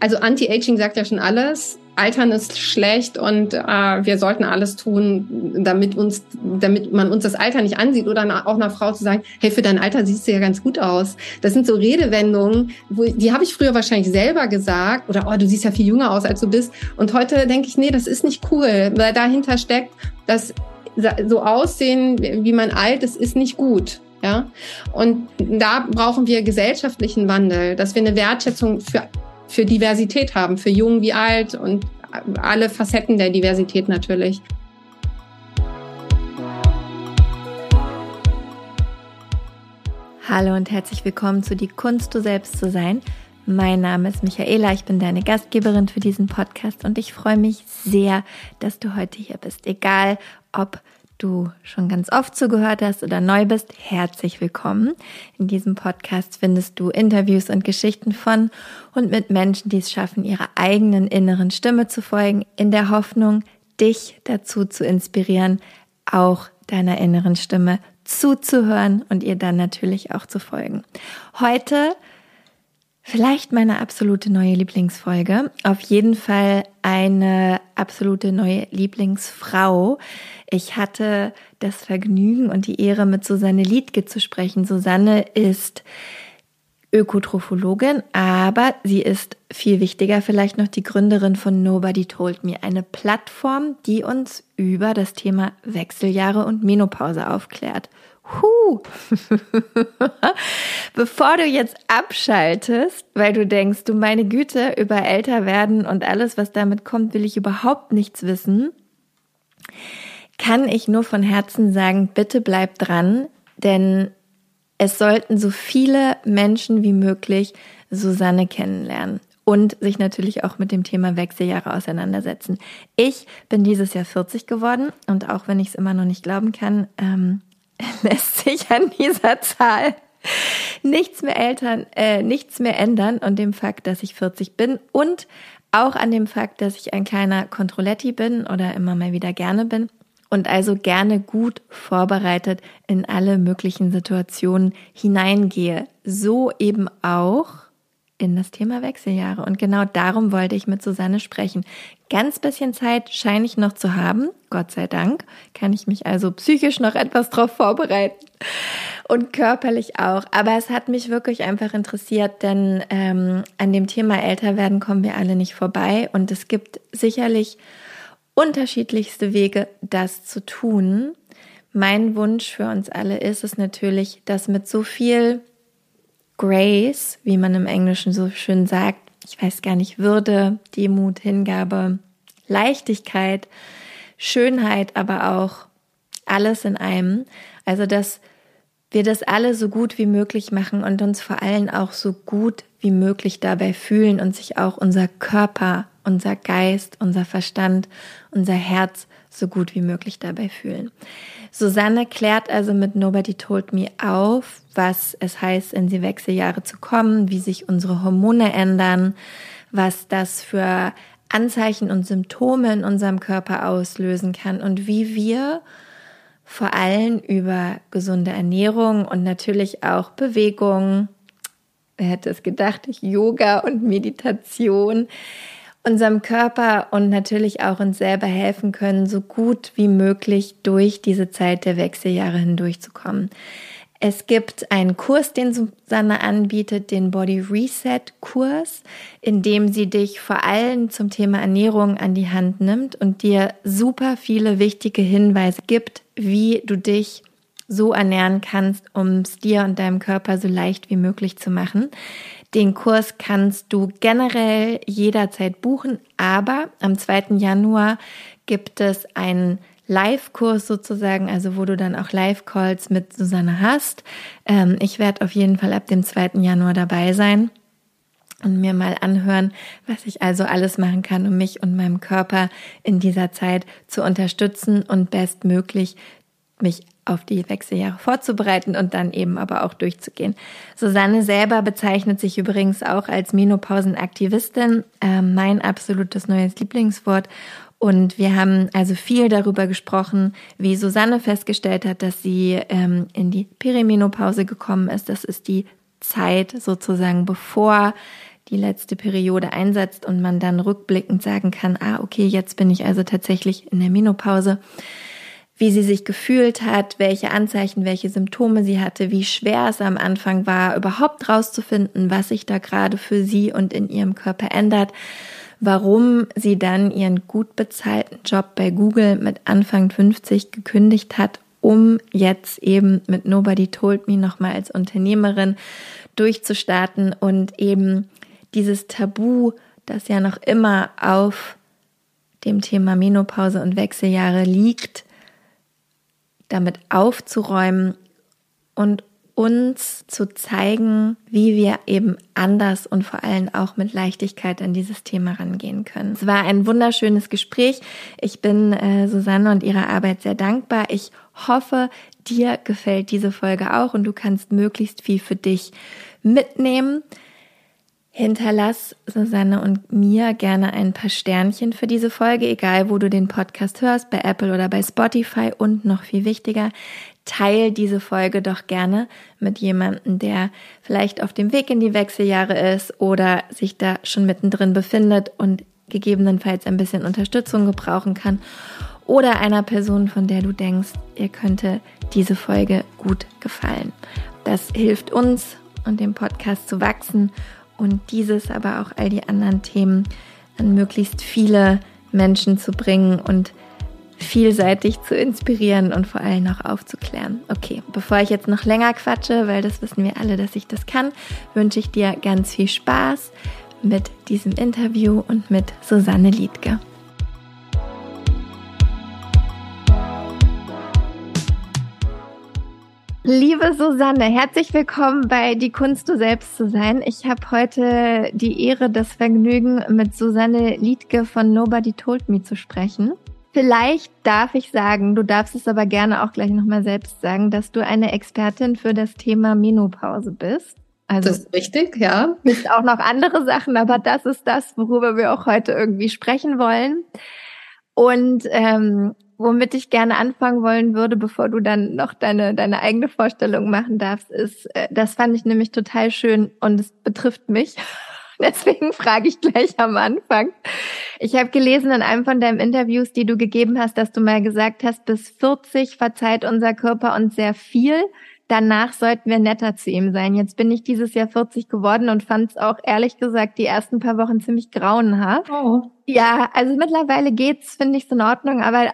also Anti-Aging sagt ja schon alles. Altern ist schlecht und äh, wir sollten alles tun, damit uns, damit man uns das Alter nicht ansieht oder auch einer Frau zu sagen, hey, für dein Alter siehst du ja ganz gut aus. Das sind so Redewendungen, wo, die habe ich früher wahrscheinlich selber gesagt oder oh, du siehst ja viel jünger aus, als du bist. Und heute denke ich, nee, das ist nicht cool, weil dahinter steckt, dass so aussehen, wie man alt ist, ist nicht gut. Ja, und da brauchen wir gesellschaftlichen Wandel, dass wir eine Wertschätzung für für Diversität haben, für jung wie alt und alle Facetten der Diversität natürlich. Hallo und herzlich willkommen zu Die Kunst, du selbst zu sein. Mein Name ist Michaela, ich bin deine Gastgeberin für diesen Podcast und ich freue mich sehr, dass du heute hier bist. Egal, ob du schon ganz oft zugehört hast oder neu bist, herzlich willkommen. In diesem Podcast findest du Interviews und Geschichten von und mit Menschen, die es schaffen, ihrer eigenen inneren Stimme zu folgen, in der Hoffnung, dich dazu zu inspirieren, auch deiner inneren Stimme zuzuhören und ihr dann natürlich auch zu folgen. Heute Vielleicht meine absolute neue Lieblingsfolge. Auf jeden Fall eine absolute neue Lieblingsfrau. Ich hatte das Vergnügen und die Ehre, mit Susanne Liedke zu sprechen. Susanne ist Ökotrophologin, aber sie ist viel wichtiger vielleicht noch die Gründerin von Nobody Told Me, eine Plattform, die uns über das Thema Wechseljahre und Menopause aufklärt. Huh. Bevor du jetzt abschaltest, weil du denkst, du meine Güte, über älter werden und alles, was damit kommt, will ich überhaupt nichts wissen, kann ich nur von Herzen sagen, bitte bleib dran, denn es sollten so viele Menschen wie möglich Susanne kennenlernen und sich natürlich auch mit dem Thema Wechseljahre auseinandersetzen. Ich bin dieses Jahr 40 geworden und auch wenn ich es immer noch nicht glauben kann, ähm, lässt sich an dieser Zahl nichts mehr Eltern, äh, nichts mehr ändern und dem Fakt, dass ich 40 bin und auch an dem Fakt, dass ich ein kleiner Controletti bin oder immer mal wieder gerne bin und also gerne gut vorbereitet in alle möglichen Situationen hineingehe. So eben auch in das Thema Wechseljahre. Und genau darum wollte ich mit Susanne sprechen. Ganz bisschen Zeit scheine ich noch zu haben. Gott sei Dank kann ich mich also psychisch noch etwas darauf vorbereiten und körperlich auch. Aber es hat mich wirklich einfach interessiert, denn ähm, an dem Thema Älterwerden kommen wir alle nicht vorbei. Und es gibt sicherlich unterschiedlichste Wege, das zu tun. Mein Wunsch für uns alle ist es natürlich, dass mit so viel Grace, wie man im Englischen so schön sagt, ich weiß gar nicht, Würde, Demut, Hingabe, Leichtigkeit, Schönheit, aber auch alles in einem. Also, dass wir das alle so gut wie möglich machen und uns vor allem auch so gut wie möglich dabei fühlen und sich auch unser Körper, unser Geist, unser Verstand, unser Herz so gut wie möglich dabei fühlen. Susanne klärt also mit Nobody Told Me auf, was es heißt, in die Wechseljahre zu kommen, wie sich unsere Hormone ändern, was das für Anzeichen und Symptome in unserem Körper auslösen kann und wie wir vor allem über gesunde Ernährung und natürlich auch Bewegung, wer hätte es gedacht, Yoga und Meditation unserem Körper und natürlich auch uns selber helfen können, so gut wie möglich durch diese Zeit der Wechseljahre hindurchzukommen. Es gibt einen Kurs, den Susanne anbietet, den Body Reset Kurs, in dem sie dich vor allem zum Thema Ernährung an die Hand nimmt und dir super viele wichtige Hinweise gibt, wie du dich so ernähren kannst, um es dir und deinem Körper so leicht wie möglich zu machen. Den Kurs kannst du generell jederzeit buchen, aber am 2. Januar gibt es einen Live-Kurs sozusagen, also wo du dann auch Live-Calls mit Susanne hast. Ähm, ich werde auf jeden Fall ab dem 2. Januar dabei sein und mir mal anhören, was ich also alles machen kann, um mich und meinem Körper in dieser Zeit zu unterstützen und bestmöglich mich auf die Wechseljahre vorzubereiten und dann eben aber auch durchzugehen. Susanne selber bezeichnet sich übrigens auch als Menopausenaktivistin, äh, mein absolutes neues Lieblingswort. Und wir haben also viel darüber gesprochen, wie Susanne festgestellt hat, dass sie ähm, in die Perimenopause gekommen ist. Das ist die Zeit sozusagen bevor die letzte Periode einsetzt und man dann rückblickend sagen kann, ah, okay, jetzt bin ich also tatsächlich in der Menopause wie sie sich gefühlt hat, welche Anzeichen, welche Symptome sie hatte, wie schwer es am Anfang war, überhaupt rauszufinden, was sich da gerade für sie und in ihrem Körper ändert, warum sie dann ihren gut bezahlten Job bei Google mit Anfang 50 gekündigt hat, um jetzt eben mit Nobody Told Me nochmal als Unternehmerin durchzustarten und eben dieses Tabu, das ja noch immer auf dem Thema Menopause und Wechseljahre liegt, damit aufzuräumen und uns zu zeigen, wie wir eben anders und vor allem auch mit Leichtigkeit an dieses Thema rangehen können. Es war ein wunderschönes Gespräch. Ich bin äh, Susanne und ihrer Arbeit sehr dankbar. Ich hoffe, dir gefällt diese Folge auch und du kannst möglichst viel für dich mitnehmen. Hinterlass Susanne und mir gerne ein paar Sternchen für diese Folge, egal wo du den Podcast hörst, bei Apple oder bei Spotify und noch viel wichtiger, teil diese Folge doch gerne mit jemandem, der vielleicht auf dem Weg in die Wechseljahre ist oder sich da schon mittendrin befindet und gegebenenfalls ein bisschen Unterstützung gebrauchen kann oder einer Person, von der du denkst, ihr könnte diese Folge gut gefallen. Das hilft uns und dem Podcast zu wachsen und dieses, aber auch all die anderen Themen an möglichst viele Menschen zu bringen und vielseitig zu inspirieren und vor allem auch aufzuklären. Okay, bevor ich jetzt noch länger quatsche, weil das wissen wir alle, dass ich das kann, wünsche ich dir ganz viel Spaß mit diesem Interview und mit Susanne Liedke. Liebe Susanne, herzlich willkommen bei Die Kunst, du selbst zu sein. Ich habe heute die Ehre, das Vergnügen, mit Susanne Liedke von Nobody Told Me zu sprechen. Vielleicht darf ich sagen, du darfst es aber gerne auch gleich nochmal selbst sagen, dass du eine Expertin für das Thema Menopause bist. Also, das ist richtig, ja. Ist auch noch andere Sachen, aber das ist das, worüber wir auch heute irgendwie sprechen wollen. Und ähm, womit ich gerne anfangen wollen würde, bevor du dann noch deine, deine eigene Vorstellung machen darfst, ist, äh, das fand ich nämlich total schön und es betrifft mich. Deswegen frage ich gleich am Anfang. Ich habe gelesen in einem von deinen Interviews, die du gegeben hast, dass du mal gesagt hast, bis 40 verzeiht unser Körper uns sehr viel. Danach sollten wir netter zu ihm sein. Jetzt bin ich dieses Jahr 40 geworden und fand es auch ehrlich gesagt die ersten paar Wochen ziemlich grauenhaft. Oh. Ja, also mittlerweile geht's, finde ich, in Ordnung, aber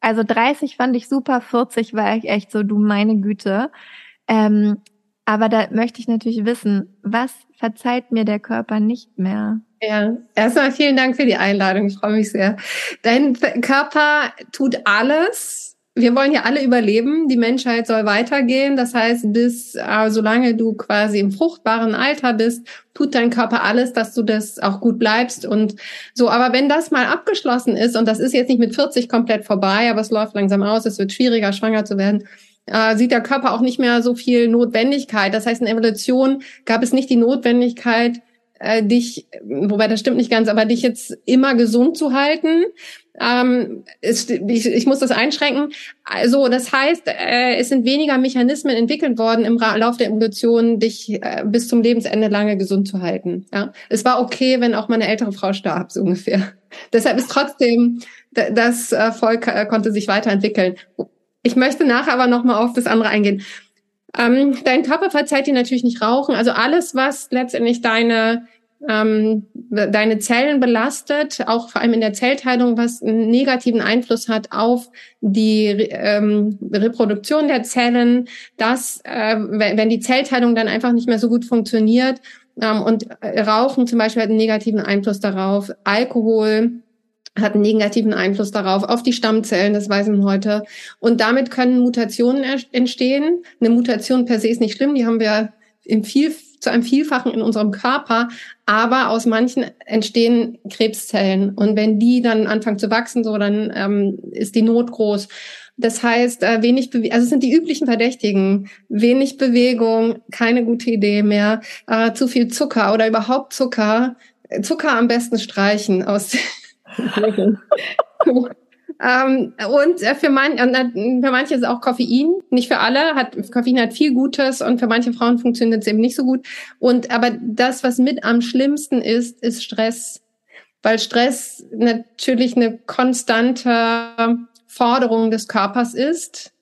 also 30 fand ich super, 40 war ich echt so, du meine Güte. Ähm, aber da möchte ich natürlich wissen, was verzeiht mir der Körper nicht mehr? Ja, erstmal vielen Dank für die Einladung. Ich freue mich sehr. Dein Körper tut alles, wir wollen ja alle überleben. Die Menschheit soll weitergehen. Das heißt, bis äh, solange du quasi im fruchtbaren Alter bist, tut dein Körper alles, dass du das auch gut bleibst und so. Aber wenn das mal abgeschlossen ist und das ist jetzt nicht mit 40 komplett vorbei, aber es läuft langsam aus, es wird schwieriger, schwanger zu werden, äh, sieht der Körper auch nicht mehr so viel Notwendigkeit. Das heißt, in Evolution gab es nicht die Notwendigkeit, äh, dich, wobei das stimmt nicht ganz, aber dich jetzt immer gesund zu halten. Ähm, ist, ich, ich muss das einschränken. Also das heißt, äh, es sind weniger Mechanismen entwickelt worden im Lauf der Evolution, dich äh, bis zum Lebensende lange gesund zu halten. Ja, es war okay, wenn auch mal eine ältere Frau starb, so ungefähr. Deshalb ist trotzdem das äh, konnte sich weiterentwickeln. Ich möchte nachher aber noch mal auf das andere eingehen. Ähm, dein Körper verzeiht dir natürlich nicht Rauchen. Also alles, was letztendlich deine ähm, deine Zellen belastet, auch vor allem in der Zellteilung, was einen negativen Einfluss hat auf die ähm, Reproduktion der Zellen, dass äh, wenn die Zellteilung dann einfach nicht mehr so gut funktioniert ähm, und Rauchen zum Beispiel hat einen negativen Einfluss darauf, Alkohol hat einen negativen Einfluss darauf, auf die Stammzellen, das weiß man heute. Und damit können Mutationen entstehen. Eine Mutation per se ist nicht schlimm, die haben wir im viel, zu einem Vielfachen in unserem Körper, aber aus manchen entstehen Krebszellen. Und wenn die dann anfangen zu wachsen, so, dann ähm, ist die Not groß. Das heißt, äh, wenig Bewe also es sind die üblichen Verdächtigen. Wenig Bewegung, keine gute Idee mehr, äh, zu viel Zucker oder überhaupt Zucker. Zucker am besten streichen aus Ähm, und für, man, für manche ist auch Koffein, nicht für alle. Hat, Koffein hat viel Gutes und für manche Frauen funktioniert es eben nicht so gut. Und aber das, was mit am schlimmsten ist, ist Stress. Weil Stress natürlich eine konstante Forderung des Körpers ist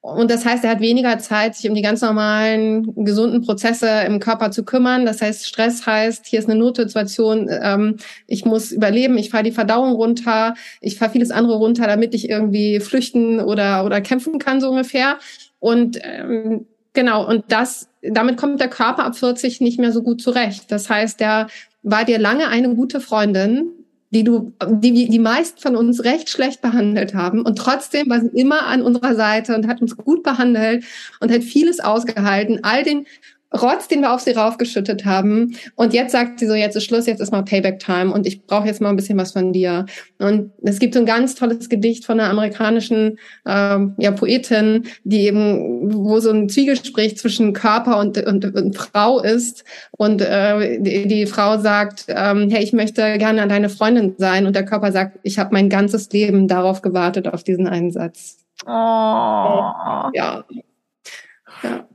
und das heißt, er hat weniger Zeit, sich um die ganz normalen, gesunden Prozesse im Körper zu kümmern. Das heißt, Stress heißt, hier ist eine Notsituation, ähm, ich muss überleben, ich fahre die Verdauung runter, ich fahre vieles andere runter, damit ich irgendwie flüchten oder, oder kämpfen kann, so ungefähr. Und ähm, genau, und das, damit kommt der Körper ab 40 nicht mehr so gut zurecht. Das heißt, der war dir lange eine gute Freundin, die du, die die meisten von uns recht schlecht behandelt haben. Und trotzdem war sie immer an unserer Seite und hat uns gut behandelt und hat vieles ausgehalten. All den Rotz, den wir auf sie raufgeschüttet haben. Und jetzt sagt sie so, jetzt ist Schluss, jetzt ist mal Payback-Time und ich brauche jetzt mal ein bisschen was von dir. Und es gibt so ein ganz tolles Gedicht von einer amerikanischen ähm, ja, Poetin, die eben, wo so ein Zwiegespräch zwischen Körper und, und, und Frau ist. Und äh, die, die Frau sagt, ähm, hey, ich möchte gerne an deine Freundin sein. Und der Körper sagt, ich habe mein ganzes Leben darauf gewartet, auf diesen einen Satz. Oh. Ja. Ja.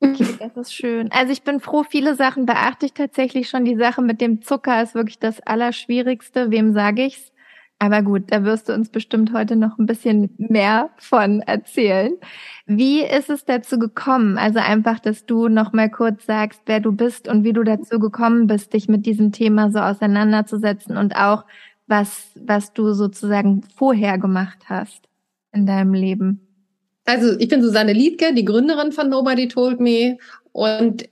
Okay, das ist schön. Also ich bin froh, viele Sachen beachte ich tatsächlich schon. Die Sache mit dem Zucker ist wirklich das Allerschwierigste. Wem sage ich's? Aber gut, da wirst du uns bestimmt heute noch ein bisschen mehr von erzählen. Wie ist es dazu gekommen? Also einfach, dass du noch mal kurz sagst, wer du bist und wie du dazu gekommen bist, dich mit diesem Thema so auseinanderzusetzen und auch was, was du sozusagen vorher gemacht hast in deinem Leben. Also ich bin Susanne Liedke, die Gründerin von Nobody Told Me. Und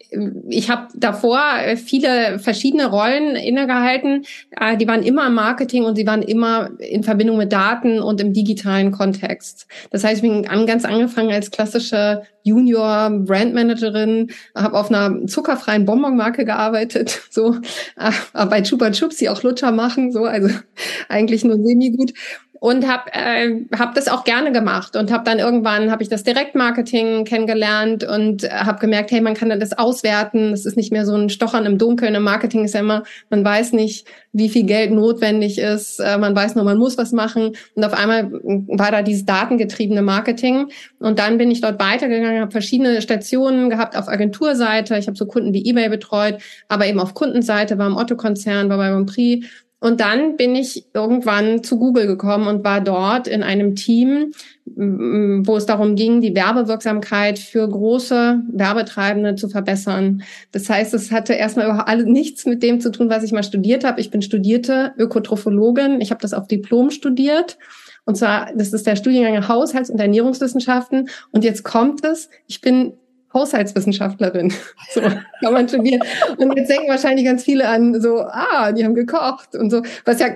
ich habe davor viele verschiedene Rollen innegehalten. Äh, die waren immer im Marketing und sie waren immer in Verbindung mit Daten und im digitalen Kontext. Das heißt, ich bin ganz angefangen als klassische Junior Brandmanagerin, habe auf einer zuckerfreien Bonbonmarke gearbeitet, so äh, bei Chupa Chups, die auch Lutscher machen, so also eigentlich nur semi gut und habe äh, hab das auch gerne gemacht und habe dann irgendwann habe ich das Direktmarketing kennengelernt und äh, habe gemerkt, hey, man kann das auswerten, es ist nicht mehr so ein Stochern im Dunkeln. Im Marketing ist ja immer, man weiß nicht, wie viel Geld notwendig ist, äh, man weiß nur, man muss was machen. Und auf einmal war da dieses datengetriebene Marketing. Und dann bin ich dort weitergegangen, habe verschiedene Stationen gehabt auf Agenturseite, ich habe so Kunden wie eBay betreut, aber eben auf Kundenseite war im Otto-Konzern, war bei Bonprix und dann bin ich irgendwann zu Google gekommen und war dort in einem Team, wo es darum ging, die Werbewirksamkeit für große Werbetreibende zu verbessern. Das heißt, es hatte erstmal überhaupt nichts mit dem zu tun, was ich mal studiert habe. Ich bin studierte Ökotrophologin. Ich habe das auf Diplom studiert. Und zwar, das ist der Studiengang Haushalts- und Ernährungswissenschaften. Und jetzt kommt es, ich bin Haushaltswissenschaftlerin. So kann man studieren. Und jetzt denken wahrscheinlich ganz viele an so, ah, die haben gekocht und so. Was ja,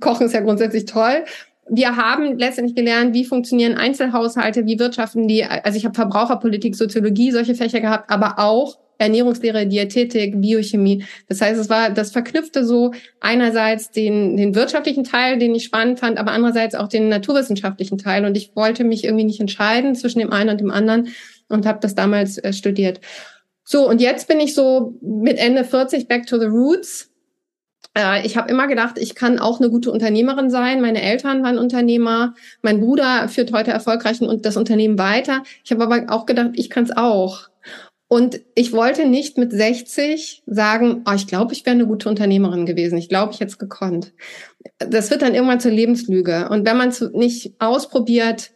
Kochen ist ja grundsätzlich toll. Wir haben letztendlich gelernt, wie funktionieren Einzelhaushalte, wie wirtschaften die. Also ich habe Verbraucherpolitik, Soziologie, solche Fächer gehabt, aber auch Ernährungslehre, Diätetik, Biochemie. Das heißt, es war, das verknüpfte so einerseits den, den wirtschaftlichen Teil, den ich spannend fand, aber andererseits auch den naturwissenschaftlichen Teil. Und ich wollte mich irgendwie nicht entscheiden zwischen dem einen und dem anderen und habe das damals äh, studiert. So, und jetzt bin ich so mit Ende 40 back to the roots. Äh, ich habe immer gedacht, ich kann auch eine gute Unternehmerin sein. Meine Eltern waren Unternehmer. Mein Bruder führt heute erfolgreich das Unternehmen weiter. Ich habe aber auch gedacht, ich kann es auch. Und ich wollte nicht mit 60 sagen, oh, ich glaube, ich wäre eine gute Unternehmerin gewesen. Ich glaube, ich hätte es gekonnt. Das wird dann irgendwann zur Lebenslüge. Und wenn man es nicht ausprobiert,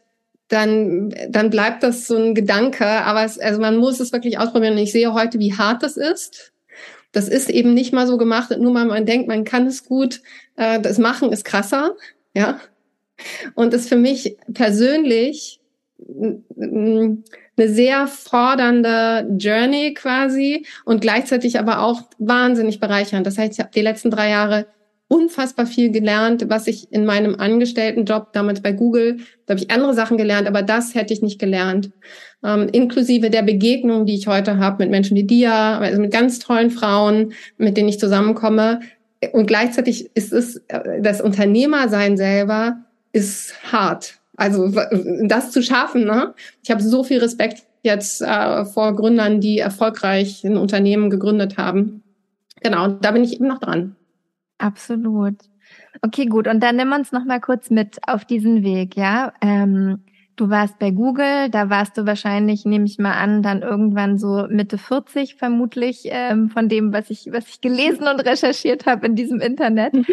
dann, dann bleibt das so ein Gedanke. Aber es, also man muss es wirklich ausprobieren. Und ich sehe heute, wie hart das ist. Das ist eben nicht mal so gemacht, nur weil man denkt, man kann es gut. Äh, das Machen ist krasser, ja. Und das für mich persönlich eine sehr fordernde Journey quasi und gleichzeitig aber auch wahnsinnig bereichernd. Das heißt, ich habe die letzten drei Jahre unfassbar viel gelernt, was ich in meinem Angestelltenjob damals bei Google, da habe ich andere Sachen gelernt, aber das hätte ich nicht gelernt. Ähm, inklusive der Begegnung, die ich heute habe mit Menschen wie dir, also mit ganz tollen Frauen, mit denen ich zusammenkomme. Und gleichzeitig ist es, äh, das Unternehmersein selber ist hart. Also das zu schaffen, ne? Ich habe so viel Respekt jetzt äh, vor Gründern, die erfolgreich ein Unternehmen gegründet haben. Genau, da bin ich eben noch dran. Absolut. Okay, gut. Und dann nimm uns noch mal kurz mit auf diesen Weg, ja. Ähm, du warst bei Google, da warst du wahrscheinlich, nehme ich mal an, dann irgendwann so Mitte 40 vermutlich ähm, von dem, was ich, was ich gelesen und recherchiert habe in diesem Internet. Mhm.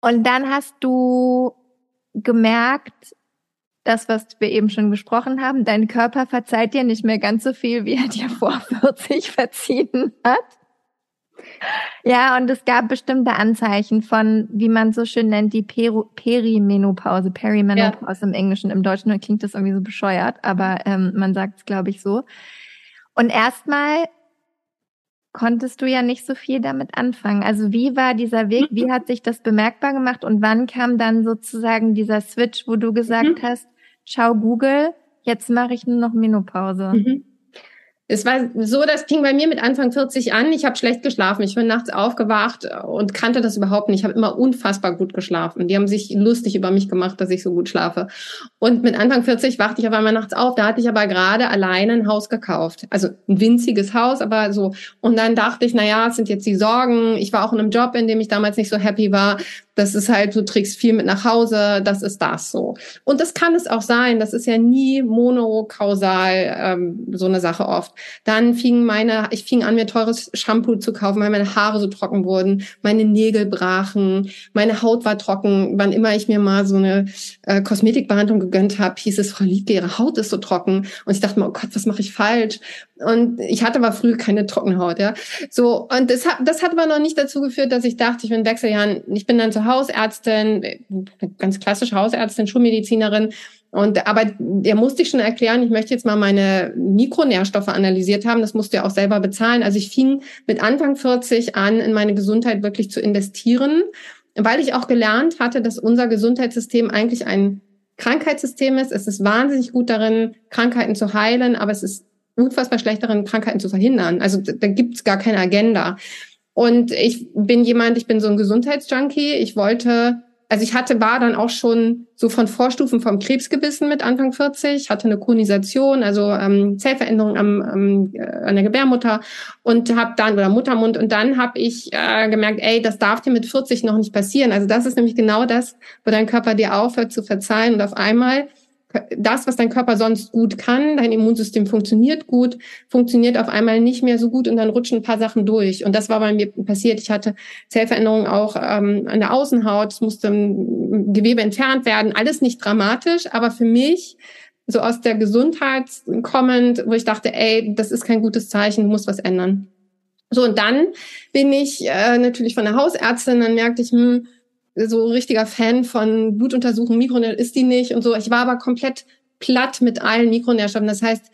Und dann hast du gemerkt, das, was wir eben schon gesprochen haben, dein Körper verzeiht dir nicht mehr ganz so viel, wie er dir vor 40 verziehen hat. Ja, und es gab bestimmte Anzeichen von, wie man so schön nennt, die Peri Perimenopause, Perimenopause ja. im Englischen. Im Deutschen klingt das irgendwie so bescheuert, aber ähm, man sagt es, glaube ich, so. Und erstmal konntest du ja nicht so viel damit anfangen. Also wie war dieser Weg? Wie hat sich das bemerkbar gemacht? Und wann kam dann sozusagen dieser Switch, wo du gesagt mhm. hast, schau Google, jetzt mache ich nur noch Menopause? Mhm. Es war so, das ging bei mir mit Anfang 40 an. Ich habe schlecht geschlafen. Ich bin nachts aufgewacht und kannte das überhaupt nicht. Ich habe immer unfassbar gut geschlafen. Die haben sich lustig über mich gemacht, dass ich so gut schlafe. Und mit Anfang 40 wachte ich auf einmal nachts auf. Da hatte ich aber gerade alleine ein Haus gekauft. Also ein winziges Haus, aber so. Und dann dachte ich, na ja, es sind jetzt die Sorgen. Ich war auch in einem Job, in dem ich damals nicht so happy war. Das ist halt, du trägst viel mit nach Hause, das ist das so. Und das kann es auch sein, das ist ja nie monokausal ähm, so eine Sache oft. Dann fing meine, ich fing an, mir teures Shampoo zu kaufen, weil meine Haare so trocken wurden, meine Nägel brachen, meine Haut war trocken. Wann immer ich mir mal so eine äh, Kosmetikbehandlung gegönnt habe, hieß es, Frau Liebke, Ihre Haut ist so trocken. Und ich dachte mir, oh Gott, was mache ich falsch? Und ich hatte aber früh keine Trockenhaut, ja. So, und das hat, das hat aber noch nicht dazu geführt, dass ich dachte, ich bin Wechseljahren, ich bin dann zu Hausärztin, ganz klassische Hausärztin, Schulmedizinerin. Und aber der musste ich schon erklären, ich möchte jetzt mal meine Mikronährstoffe analysiert haben. Das musste er auch selber bezahlen. Also ich fing mit Anfang 40 an, in meine Gesundheit wirklich zu investieren, weil ich auch gelernt hatte, dass unser Gesundheitssystem eigentlich ein Krankheitssystem ist. Es ist wahnsinnig gut darin, Krankheiten zu heilen, aber es ist unfassbar schlechteren Krankheiten zu verhindern. Also da gibt's gar keine Agenda. Und ich bin jemand, ich bin so ein Gesundheitsjunkie. Ich wollte, also ich hatte, war dann auch schon so von Vorstufen vom Krebs gebissen mit Anfang 40, hatte eine Konisation, also ähm, Zellveränderung am, am, äh, an der Gebärmutter und habe dann, oder Muttermund, und dann habe ich äh, gemerkt, ey, das darf dir mit 40 noch nicht passieren. Also das ist nämlich genau das, wo dein Körper dir aufhört zu verzeihen und auf einmal das, was dein Körper sonst gut kann, dein Immunsystem funktioniert gut, funktioniert auf einmal nicht mehr so gut und dann rutschen ein paar Sachen durch. Und das war bei mir passiert. Ich hatte Zellveränderungen auch ähm, an der Außenhaut, es musste ein Gewebe entfernt werden, alles nicht dramatisch, aber für mich so aus der Gesundheit kommend, wo ich dachte, ey, das ist kein gutes Zeichen, du musst was ändern. So, und dann bin ich äh, natürlich von der Hausärztin, dann merkte ich, hm, so richtiger Fan von Blutuntersuchungen, Mikronährstoffe ist die nicht und so. Ich war aber komplett platt mit allen Mikronährstoffen. Das heißt,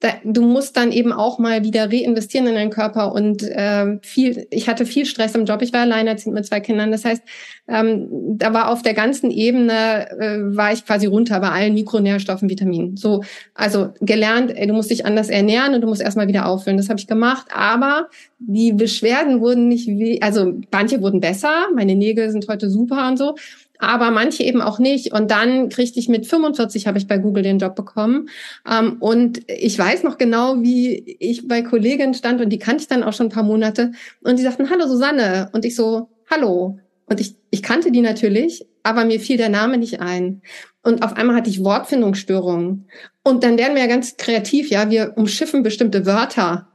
da, du musst dann eben auch mal wieder reinvestieren in deinen Körper und äh, viel, ich hatte viel Stress im Job, ich war alleinerziehend mit zwei Kindern. Das heißt, ähm, da war auf der ganzen Ebene, äh, war ich quasi runter bei allen Mikronährstoffen, Vitaminen. So, also gelernt, ey, du musst dich anders ernähren und du musst erstmal wieder auffüllen. Das habe ich gemacht, aber die Beschwerden wurden nicht, wie, also manche wurden besser, meine Nägel sind heute super und so, aber manche eben auch nicht. Und dann kriegte ich mit 45 habe ich bei Google den Job bekommen. Ähm, und ich weiß noch genau, wie ich bei Kolleginnen stand und die kannte ich dann auch schon ein paar Monate. Und die sagten, hallo Susanne. Und ich so, hallo. Und ich, ich kannte die natürlich, aber mir fiel der Name nicht ein. Und auf einmal hatte ich Wortfindungsstörungen. Und dann werden wir ja ganz kreativ, ja, wir umschiffen bestimmte Wörter.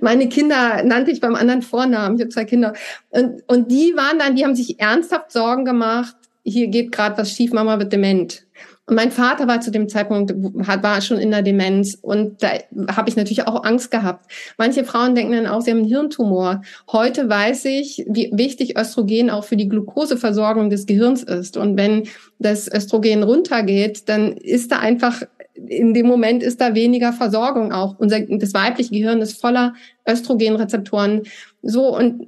Meine Kinder nannte ich beim anderen Vornamen. Ich habe zwei Kinder. Und, und die waren dann, die haben sich ernsthaft Sorgen gemacht, hier geht gerade was schief, Mama wird dement. Und mein Vater war zu dem Zeitpunkt, war schon in der Demenz und da habe ich natürlich auch Angst gehabt. Manche Frauen denken dann auch, sie haben einen Hirntumor. Heute weiß ich, wie wichtig Östrogen auch für die Glukoseversorgung des Gehirns ist. Und wenn das Östrogen runtergeht, dann ist da einfach in dem Moment ist da weniger Versorgung auch. Unser, das weibliche Gehirn ist voller Östrogenrezeptoren. So und,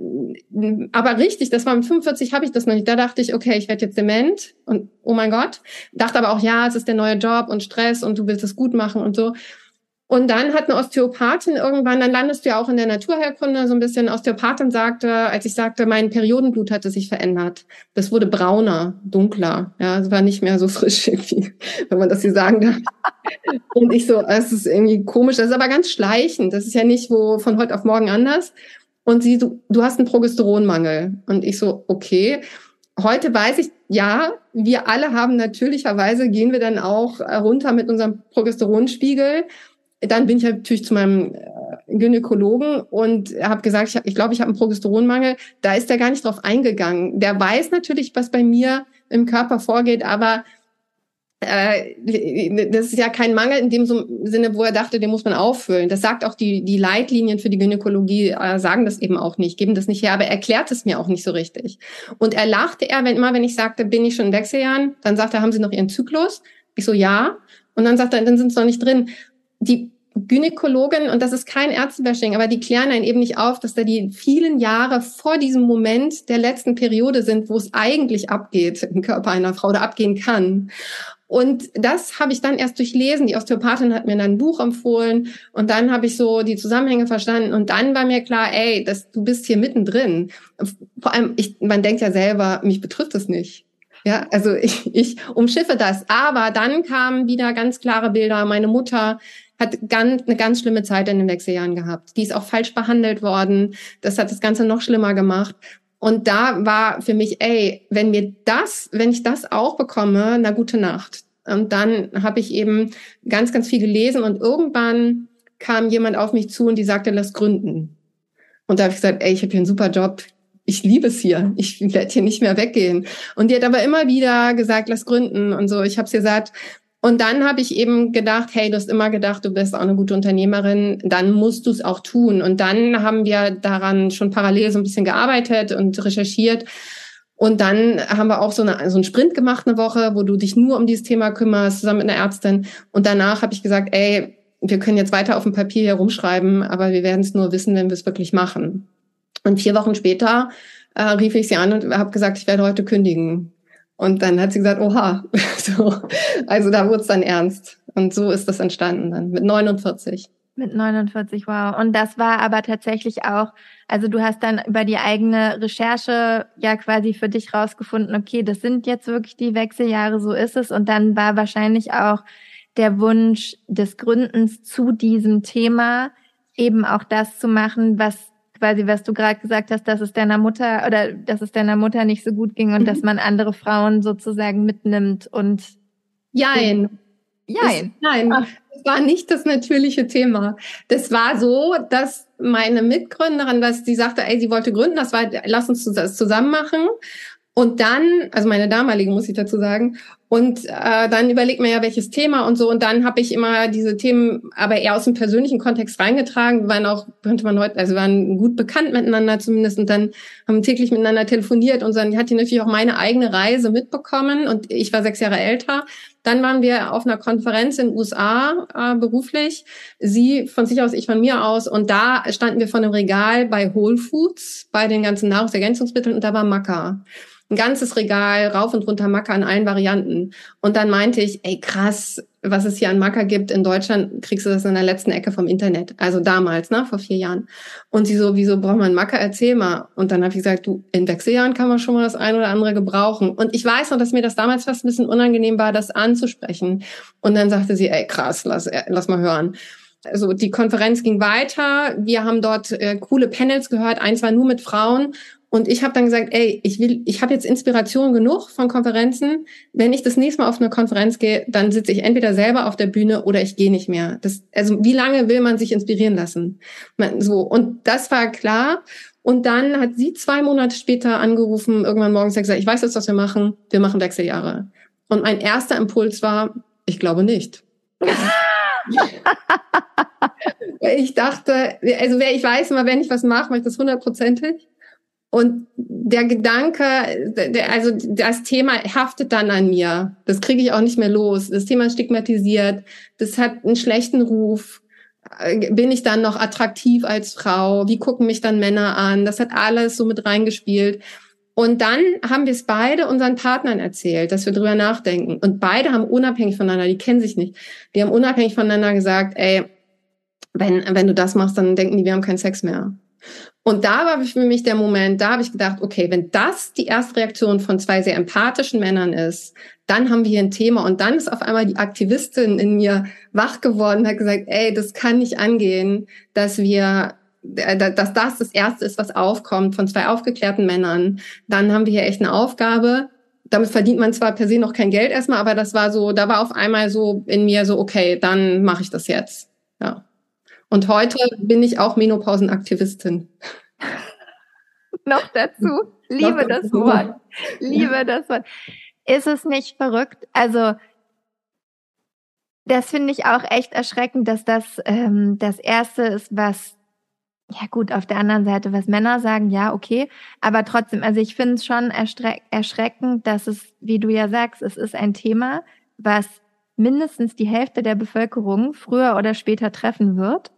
aber richtig, das war mit 45 habe ich das noch nicht. Da dachte ich, okay, ich werde jetzt dement und oh mein Gott. Dachte aber auch, ja, es ist der neue Job und Stress und du willst es gut machen und so. Und dann hat eine Osteopathin irgendwann, dann landest du ja auch in der Naturherkunde so ein bisschen. Osteopathin sagte, als ich sagte, mein Periodenblut hatte sich verändert. Das wurde brauner, dunkler. Ja, es war nicht mehr so frisch irgendwie, wenn man das hier sagen darf. Und ich so, es ist irgendwie komisch. Das ist aber ganz schleichend. Das ist ja nicht wo von heute auf morgen anders. Und sie, du, du hast einen Progesteronmangel. Und ich so, okay. Heute weiß ich, ja, wir alle haben natürlicherweise, gehen wir dann auch runter mit unserem Progesteronspiegel. Dann bin ich natürlich zu meinem äh, Gynäkologen und habe gesagt, ich glaube, ich, glaub, ich habe einen Progesteronmangel. Da ist er gar nicht drauf eingegangen. Der weiß natürlich, was bei mir im Körper vorgeht, aber äh, das ist ja kein Mangel in dem Sinne, wo er dachte, den muss man auffüllen. Das sagt auch die, die Leitlinien für die Gynäkologie, äh, sagen das eben auch nicht, geben das nicht her, aber er erklärt es mir auch nicht so richtig. Und er lachte er, wenn immer, wenn ich sagte, bin ich schon in Wechseljahren, dann sagt er, haben Sie noch Ihren Zyklus? Ich so, ja. Und dann sagt er, dann sind Sie noch nicht drin. Die Gynäkologin, und das ist kein Ärztebashing, aber die klären einen eben nicht auf, dass da die vielen Jahre vor diesem Moment der letzten Periode sind, wo es eigentlich abgeht im Körper einer Frau oder abgehen kann. Und das habe ich dann erst durchlesen. Die Osteopathin hat mir dann ein Buch empfohlen und dann habe ich so die Zusammenhänge verstanden und dann war mir klar, ey, das, du bist hier mittendrin. Vor allem, ich, man denkt ja selber, mich betrifft es nicht. Ja, also ich, ich umschiffe das. Aber dann kamen wieder ganz klare Bilder. Meine Mutter hat ganz, eine ganz schlimme Zeit in den Wechseljahren gehabt. Die ist auch falsch behandelt worden. Das hat das Ganze noch schlimmer gemacht. Und da war für mich, ey, wenn mir das, wenn ich das auch bekomme, na gute Nacht. Und dann habe ich eben ganz, ganz viel gelesen und irgendwann kam jemand auf mich zu und die sagte, lass gründen. Und da habe ich gesagt, ey, ich habe hier einen super Job. Ich liebe es hier. Ich werde hier nicht mehr weggehen. Und die hat aber immer wieder gesagt, lass gründen und so. Ich habe es gesagt, und dann habe ich eben gedacht, hey, du hast immer gedacht, du bist auch eine gute Unternehmerin, dann musst du es auch tun. Und dann haben wir daran schon parallel so ein bisschen gearbeitet und recherchiert. Und dann haben wir auch so, eine, so einen Sprint gemacht eine Woche, wo du dich nur um dieses Thema kümmerst, zusammen mit einer Ärztin. Und danach habe ich gesagt, ey, wir können jetzt weiter auf dem Papier hier rumschreiben, aber wir werden es nur wissen, wenn wir es wirklich machen. Und vier Wochen später äh, rief ich sie an und habe gesagt, ich werde heute kündigen. Und dann hat sie gesagt, oha. so. Also da wurde es dann ernst. Und so ist das entstanden dann mit 49. Mit 49, wow. Und das war aber tatsächlich auch, also du hast dann über die eigene Recherche ja quasi für dich rausgefunden, okay, das sind jetzt wirklich die Wechseljahre, so ist es. Und dann war wahrscheinlich auch der Wunsch des Gründens zu diesem Thema eben auch das zu machen, was quasi, was du gerade gesagt hast, dass es deiner Mutter oder dass es deiner Mutter nicht so gut ging und mhm. dass man andere Frauen sozusagen mitnimmt und Jein. Jein. nein, Ach. das war nicht das natürliche Thema. Das war so, dass meine Mitgründerin, dass die sagte, ey, sie wollte gründen, das war, lass uns das zusammen machen. Und dann, also meine damalige muss ich dazu sagen, und äh, dann überlegt man ja, welches Thema und so. Und dann habe ich immer diese Themen aber eher aus dem persönlichen Kontext reingetragen. Wir waren auch, könnte man heute, also waren gut bekannt miteinander zumindest und dann haben täglich miteinander telefoniert und dann hat die natürlich auch meine eigene Reise mitbekommen und ich war sechs Jahre älter. Dann waren wir auf einer Konferenz in den USA äh, beruflich. Sie von sich aus, ich von mir aus. Und da standen wir vor einem Regal bei Whole Foods, bei den ganzen Nahrungsergänzungsmitteln und da war Maca ein ganzes Regal rauf und runter Macker in allen Varianten. Und dann meinte ich, ey krass, was es hier an Macker gibt in Deutschland, kriegst du das in der letzten Ecke vom Internet. Also damals, ne, vor vier Jahren. Und sie so, wieso braucht man Macker? Erzähl mal. Und dann habe ich gesagt, du, in Wechseljahren kann man schon mal das ein oder andere gebrauchen. Und ich weiß noch, dass mir das damals fast ein bisschen unangenehm war, das anzusprechen. Und dann sagte sie, ey krass, lass, lass mal hören. Also die Konferenz ging weiter. Wir haben dort äh, coole Panels gehört. Eins war nur mit Frauen und ich habe dann gesagt, ey, ich will, ich habe jetzt Inspiration genug von Konferenzen. Wenn ich das nächste Mal auf eine Konferenz gehe, dann sitze ich entweder selber auf der Bühne oder ich gehe nicht mehr. Das, also wie lange will man sich inspirieren lassen? Man, so und das war klar. Und dann hat sie zwei Monate später angerufen, irgendwann morgens gesagt, ich weiß jetzt, was wir machen. Wir machen Wechseljahre. Und mein erster Impuls war, ich glaube nicht. ich dachte, also wer ich weiß immer, wenn ich was mache, mache ich das hundertprozentig. Und der Gedanke, also das Thema haftet dann an mir. Das kriege ich auch nicht mehr los. Das Thema stigmatisiert. Das hat einen schlechten Ruf. Äh, bin ich dann noch attraktiv als Frau? Wie gucken mich dann Männer an? Das hat alles so mit reingespielt. Und dann haben wir es beide unseren Partnern erzählt, dass wir drüber nachdenken. Und beide haben unabhängig voneinander, die kennen sich nicht, die haben unabhängig voneinander gesagt, ey, wenn, wenn du das machst, dann denken die, wir haben keinen Sex mehr. Und da war für mich der Moment, da habe ich gedacht, okay, wenn das die erste Reaktion von zwei sehr empathischen Männern ist, dann haben wir hier ein Thema. Und dann ist auf einmal die Aktivistin in mir wach geworden, hat gesagt, ey, das kann nicht angehen, dass wir dass das das Erste ist, was aufkommt von zwei aufgeklärten Männern, dann haben wir hier echt eine Aufgabe. Damit verdient man zwar per se noch kein Geld erstmal, aber das war so, da war auf einmal so in mir so, okay, dann mache ich das jetzt. Ja. Und heute bin ich auch Menopausenaktivistin. noch dazu. Liebe das Wort. Liebe das Wort. Ist es nicht verrückt? Also, das finde ich auch echt erschreckend, dass das ähm, das Erste ist, was, ja gut, auf der anderen Seite, was Männer sagen, ja, okay, aber trotzdem, also ich finde es schon erschreckend, dass es, wie du ja sagst, es ist ein Thema, was mindestens die Hälfte der Bevölkerung früher oder später treffen wird,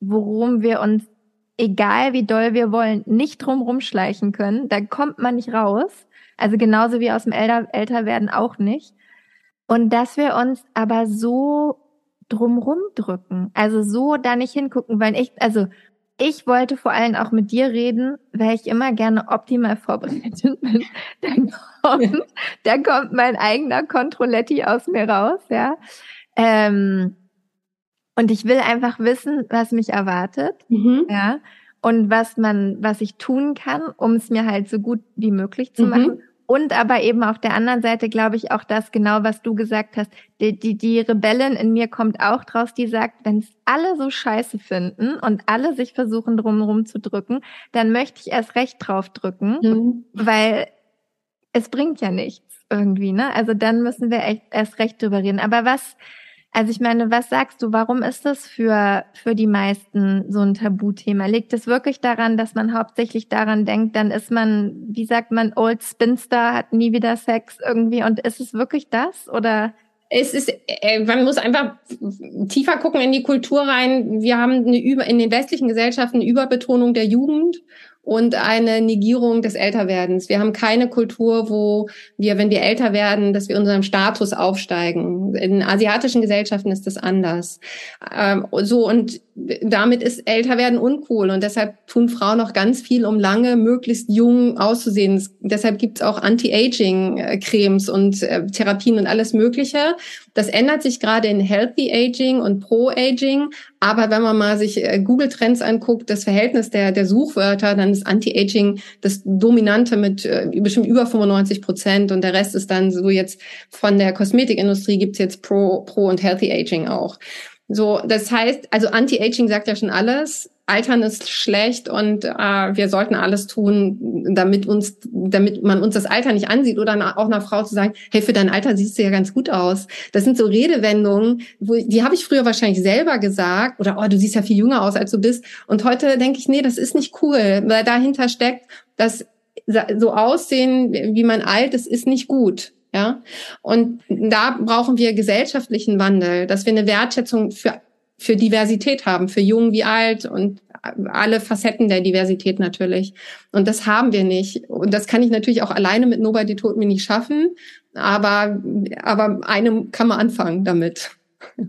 worum wir uns, egal wie doll wir wollen, nicht drum rumschleichen können. Da kommt man nicht raus. Also genauso wie aus dem Älter, Älterwerden auch nicht. Und dass wir uns aber so drumrum drücken, also so da nicht hingucken, weil ich, also ich wollte vor allem auch mit dir reden, weil ich immer gerne optimal vorbereitet bin. Da kommt, da kommt mein eigener Controletti aus mir raus, ja. Ähm, und ich will einfach wissen, was mich erwartet, mhm. ja. Und was man, was ich tun kann, um es mir halt so gut wie möglich zu mhm. machen. Und aber eben auf der anderen Seite glaube ich auch das genau, was du gesagt hast. Die, die, die Rebellin in mir kommt auch draus, die sagt, wenn es alle so scheiße finden und alle sich versuchen drumherum zu drücken, dann möchte ich erst recht drauf drücken, mhm. weil es bringt ja nichts irgendwie, ne? Also dann müssen wir echt erst recht drüber reden. Aber was, also ich meine, was sagst du, warum ist das für, für die meisten so ein Tabuthema? Liegt es wirklich daran, dass man hauptsächlich daran denkt, dann ist man, wie sagt man, Old Spinster, hat nie wieder Sex irgendwie und ist es wirklich das oder? Es ist, äh, man muss einfach tiefer gucken in die Kultur rein. Wir haben eine über, in den westlichen Gesellschaften eine Überbetonung der Jugend und eine Negierung des Älterwerdens. Wir haben keine Kultur, wo wir, wenn wir älter werden, dass wir unserem Status aufsteigen. In asiatischen Gesellschaften ist das anders. Ähm, so und damit ist älter werden uncool und deshalb tun Frauen noch ganz viel, um lange möglichst jung auszusehen. Das, deshalb gibt's auch Anti-Aging-Cremes und äh, Therapien und alles Mögliche. Das ändert sich gerade in Healthy Aging und Pro-Aging. Aber wenn man mal sich äh, Google Trends anguckt, das Verhältnis der, der Suchwörter, dann ist Anti-Aging das Dominante mit äh, bestimmt über 95 Prozent und der Rest ist dann so jetzt von der Kosmetikindustrie gibt's jetzt Pro, Pro und Healthy Aging auch. So, das heißt, also Anti-Aging sagt ja schon alles. Altern ist schlecht und äh, wir sollten alles tun, damit uns, damit man uns das Alter nicht ansieht oder auch einer Frau zu sagen, hey, für dein Alter siehst du ja ganz gut aus. Das sind so Redewendungen, wo, die habe ich früher wahrscheinlich selber gesagt oder oh, du siehst ja viel jünger aus, als du bist. Und heute denke ich, nee, das ist nicht cool, weil dahinter steckt, dass so aussehen, wie man alt ist, ist nicht gut. Ja, und da brauchen wir gesellschaftlichen Wandel, dass wir eine Wertschätzung für für Diversität haben, für jung wie alt und alle Facetten der Diversität natürlich. Und das haben wir nicht. Und das kann ich natürlich auch alleine mit Nobody Told Me nicht schaffen. Aber, aber einem kann man anfangen damit.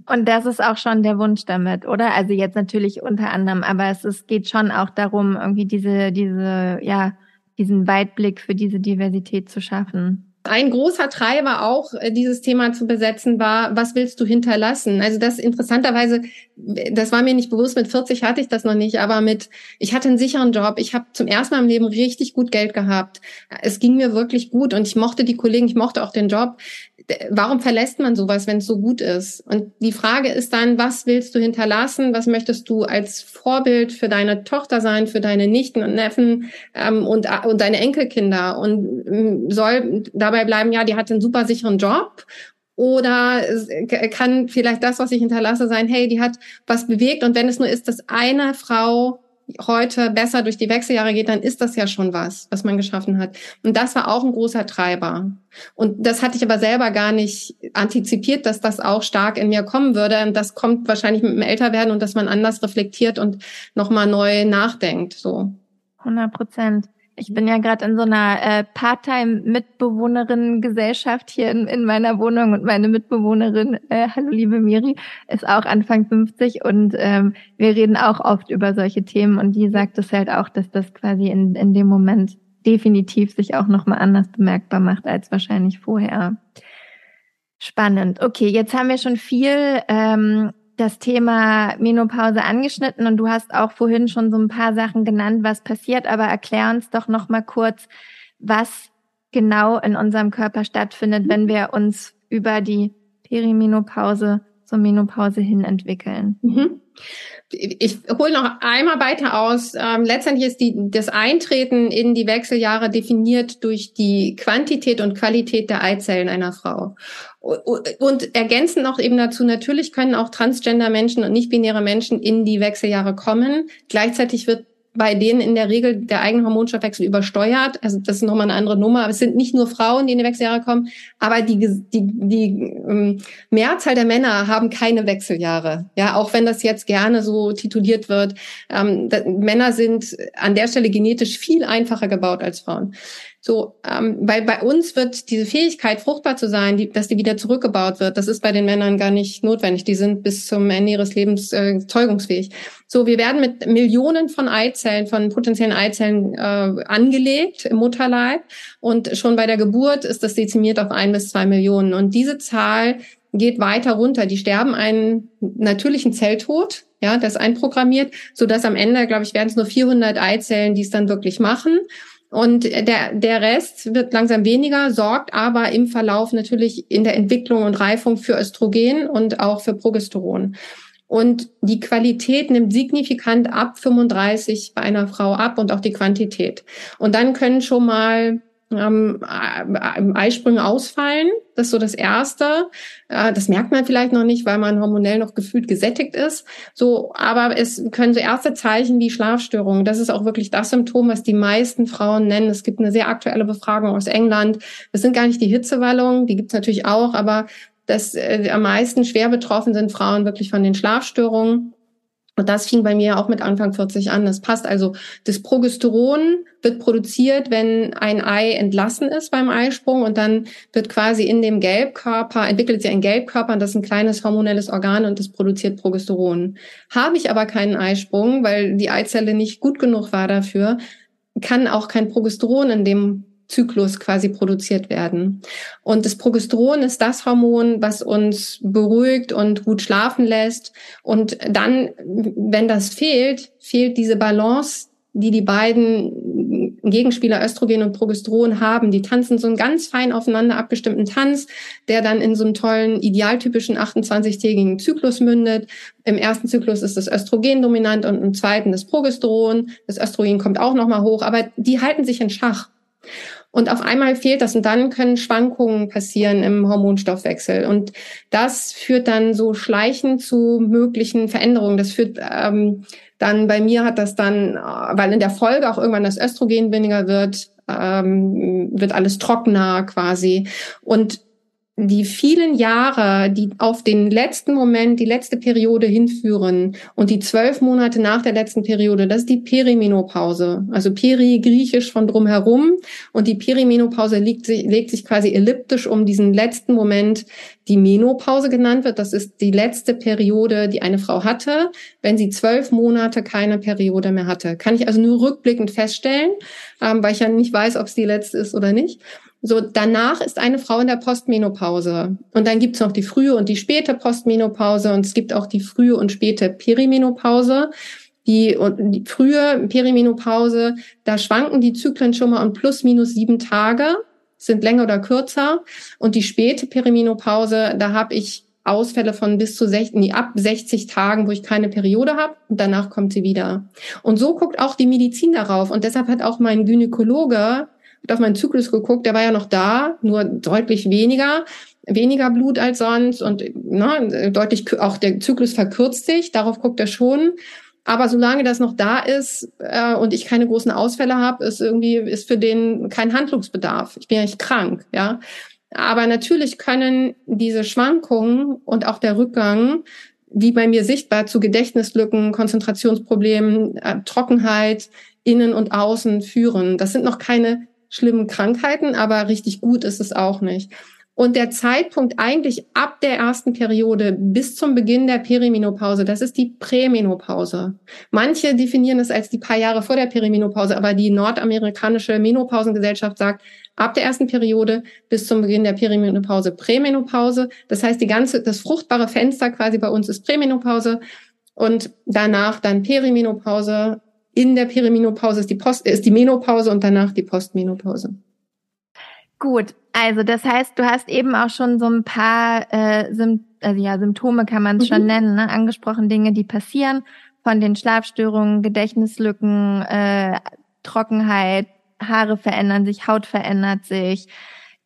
Und das ist auch schon der Wunsch damit, oder? Also jetzt natürlich unter anderem, aber es, es geht schon auch darum, irgendwie diese, diese, ja, diesen Weitblick für diese Diversität zu schaffen. Ein großer Treiber auch, äh, dieses Thema zu besetzen, war, was willst du hinterlassen? Also das interessanterweise, das war mir nicht bewusst, mit 40 hatte ich das noch nicht, aber mit, ich hatte einen sicheren Job, ich habe zum ersten Mal im Leben richtig gut Geld gehabt. Es ging mir wirklich gut und ich mochte die Kollegen, ich mochte auch den Job warum verlässt man sowas, wenn es so gut ist? Und die Frage ist dann, was willst du hinterlassen? Was möchtest du als Vorbild für deine Tochter sein, für deine Nichten und Neffen ähm, und, und deine Enkelkinder? Und ähm, soll dabei bleiben, ja, die hat einen super sicheren Job oder kann vielleicht das, was ich hinterlasse, sein, hey, die hat was bewegt und wenn es nur ist, dass eine Frau heute besser durch die Wechseljahre geht, dann ist das ja schon was, was man geschaffen hat. Und das war auch ein großer Treiber. Und das hatte ich aber selber gar nicht antizipiert, dass das auch stark in mir kommen würde. Und das kommt wahrscheinlich mit dem Älterwerden und dass man anders reflektiert und nochmal neu nachdenkt, so. 100 Prozent. Ich bin ja gerade in so einer äh, Part-Time-Mitbewohnerin-Gesellschaft hier in, in meiner Wohnung und meine Mitbewohnerin, äh, hallo liebe Miri, ist auch Anfang 50 und ähm, wir reden auch oft über solche Themen und die sagt es halt auch, dass das quasi in, in dem Moment definitiv sich auch nochmal anders bemerkbar macht als wahrscheinlich vorher. Spannend. Okay, jetzt haben wir schon viel ähm, das Thema Menopause angeschnitten und du hast auch vorhin schon so ein paar Sachen genannt, was passiert, aber erklär uns doch noch mal kurz, was genau in unserem Körper stattfindet, wenn wir uns über die Perimenopause zur Menopause hin entwickeln. Mhm. Ich hole noch einmal weiter aus. Ähm, letztendlich ist die, das Eintreten in die Wechseljahre definiert durch die Quantität und Qualität der Eizellen einer Frau. Und ergänzend noch eben dazu, natürlich können auch Transgender-Menschen und nicht-binäre Menschen in die Wechseljahre kommen. Gleichzeitig wird bei denen in der Regel der eigene Hormonstoffwechsel übersteuert. Also das ist nochmal eine andere Nummer. Aber es sind nicht nur Frauen, die in die Wechseljahre kommen, aber die, die, die ähm, Mehrzahl der Männer haben keine Wechseljahre. Ja, auch wenn das jetzt gerne so tituliert wird. Ähm, Männer sind an der Stelle genetisch viel einfacher gebaut als Frauen. So, ähm, weil bei uns wird diese Fähigkeit, fruchtbar zu sein, die, dass die wieder zurückgebaut wird, das ist bei den Männern gar nicht notwendig. Die sind bis zum Ende ihres Lebens äh, zeugungsfähig. So, wir werden mit Millionen von Eizellen, von potenziellen Eizellen äh, angelegt im Mutterleib und schon bei der Geburt ist das dezimiert auf ein bis zwei Millionen. Und diese Zahl geht weiter runter. Die sterben einen natürlichen Zelltod, ja, das einprogrammiert, so dass am Ende, glaube ich, werden es nur 400 Eizellen, die es dann wirklich machen. Und der, der Rest wird langsam weniger, sorgt aber im Verlauf natürlich in der Entwicklung und Reifung für Östrogen und auch für Progesteron. Und die Qualität nimmt signifikant ab 35 bei einer Frau ab und auch die Quantität. Und dann können schon mal ähm, äh, Eisprünge ausfallen. Das ist so das Erste. Äh, das merkt man vielleicht noch nicht, weil man hormonell noch gefühlt gesättigt ist. So, aber es können so erste Zeichen wie Schlafstörungen. Das ist auch wirklich das Symptom, was die meisten Frauen nennen. Es gibt eine sehr aktuelle Befragung aus England. Das sind gar nicht die Hitzewallungen, die gibt es natürlich auch, aber das äh, am meisten schwer betroffen sind Frauen wirklich von den Schlafstörungen. Und das fing bei mir auch mit Anfang 40 an. Das passt also. Das Progesteron wird produziert, wenn ein Ei entlassen ist beim Eisprung und dann wird quasi in dem Gelbkörper, entwickelt sich ein Gelbkörper und das ist ein kleines hormonelles Organ und das produziert Progesteron. Habe ich aber keinen Eisprung, weil die Eizelle nicht gut genug war dafür, kann auch kein Progesteron in dem Zyklus quasi produziert werden. Und das Progesteron ist das Hormon, was uns beruhigt und gut schlafen lässt. Und dann, wenn das fehlt, fehlt diese Balance, die die beiden Gegenspieler Östrogen und Progesteron haben. Die tanzen so einen ganz fein aufeinander abgestimmten Tanz, der dann in so einem tollen, idealtypischen 28-tägigen Zyklus mündet. Im ersten Zyklus ist das Östrogen dominant und im zweiten das Progesteron. Das Östrogen kommt auch nochmal hoch, aber die halten sich in Schach. Und auf einmal fehlt das und dann können Schwankungen passieren im Hormonstoffwechsel. Und das führt dann so schleichend zu möglichen Veränderungen. Das führt ähm, dann, bei mir hat das dann, äh, weil in der Folge auch irgendwann das Östrogen weniger wird, ähm, wird alles trockener quasi. Und die vielen Jahre, die auf den letzten Moment, die letzte Periode hinführen und die zwölf Monate nach der letzten Periode, das ist die Perimenopause. Also Peri griechisch von drumherum und die Perimenopause legt sich, legt sich quasi elliptisch um diesen letzten Moment, die Menopause genannt wird. Das ist die letzte Periode, die eine Frau hatte, wenn sie zwölf Monate keine Periode mehr hatte. Kann ich also nur rückblickend feststellen, ähm, weil ich ja nicht weiß, ob es die letzte ist oder nicht. So, danach ist eine Frau in der Postmenopause. Und dann gibt's noch die frühe und die späte Postmenopause und es gibt auch die frühe und späte Perimenopause. Die, die frühe Perimenopause, da schwanken die Zyklen schon mal um plus minus sieben Tage, sind länger oder kürzer. Und die späte Perimenopause, da habe ich Ausfälle von bis zu 60, nee, ab 60 Tagen, wo ich keine Periode habe und danach kommt sie wieder. Und so guckt auch die Medizin darauf. Und deshalb hat auch mein Gynäkologe hat auf meinen Zyklus geguckt, der war ja noch da, nur deutlich weniger, weniger Blut als sonst und ne, deutlich auch der Zyklus verkürzt sich, darauf guckt er schon. Aber solange das noch da ist äh, und ich keine großen Ausfälle habe, ist irgendwie ist für den kein Handlungsbedarf. Ich bin ja nicht krank, ja. Aber natürlich können diese Schwankungen und auch der Rückgang, wie bei mir sichtbar, zu Gedächtnislücken, Konzentrationsproblemen, äh, Trockenheit, innen und außen führen. Das sind noch keine schlimmen Krankheiten, aber richtig gut ist es auch nicht. Und der Zeitpunkt eigentlich ab der ersten Periode bis zum Beginn der Perimenopause, das ist die Prämenopause. Manche definieren es als die paar Jahre vor der Perimenopause, aber die nordamerikanische Menopausengesellschaft sagt, ab der ersten Periode bis zum Beginn der Perimenopause Prämenopause. Das heißt, die ganze, das fruchtbare Fenster quasi bei uns ist Prämenopause und danach dann Perimenopause. In der Perimenopause ist die Post, ist die Menopause und danach die Postmenopause. Gut, also das heißt, du hast eben auch schon so ein paar äh, Sym also ja, Symptome kann man es mhm. schon nennen, ne? angesprochen Dinge, die passieren, von den Schlafstörungen, Gedächtnislücken, äh, Trockenheit, Haare verändern sich, Haut verändert sich,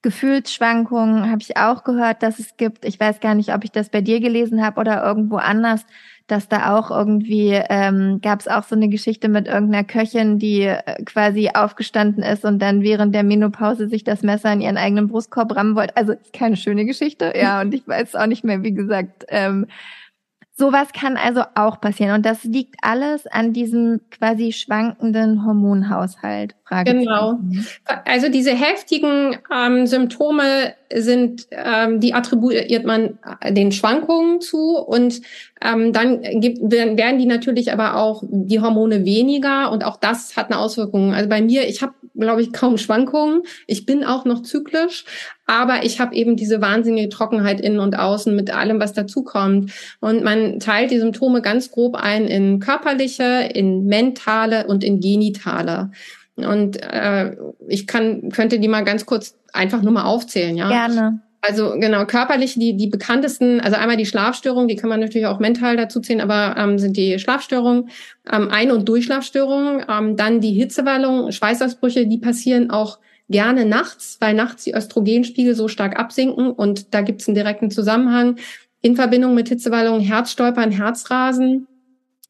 Gefühlsschwankungen habe ich auch gehört, dass es gibt. Ich weiß gar nicht, ob ich das bei dir gelesen habe oder irgendwo anders dass da auch irgendwie ähm, gab es auch so eine Geschichte mit irgendeiner Köchin, die äh, quasi aufgestanden ist und dann während der Menopause sich das Messer in ihren eigenen Brustkorb rammen wollte. Also keine schöne Geschichte, ja. Und ich weiß auch nicht mehr, wie gesagt, ähm, Sowas kann also auch passieren und das liegt alles an diesem quasi schwankenden Hormonhaushalt. Genau. Also diese heftigen ähm, Symptome sind, ähm, die attribuiert man den Schwankungen zu und ähm, dann gibt, werden die natürlich aber auch die Hormone weniger und auch das hat eine Auswirkung. Also bei mir, ich habe, glaube ich, kaum Schwankungen. Ich bin auch noch zyklisch, aber ich habe eben diese wahnsinnige Trockenheit innen und außen mit allem, was dazukommt. Und man teilt die Symptome ganz grob ein in körperliche, in mentale und in genitale. Und äh, ich kann, könnte die mal ganz kurz einfach nur mal aufzählen, ja. Gerne. Also genau, körperlich die, die bekanntesten, also einmal die Schlafstörungen, die kann man natürlich auch mental dazu zählen, aber ähm, sind die Schlafstörungen, ähm, Ein- und Durchschlafstörungen, ähm, dann die Hitzewallung, Schweißausbrüche, die passieren auch gerne nachts, weil nachts die Östrogenspiegel so stark absinken und da gibt es einen direkten Zusammenhang. In Verbindung mit Hitzewallungen, Herzstolpern, Herzrasen,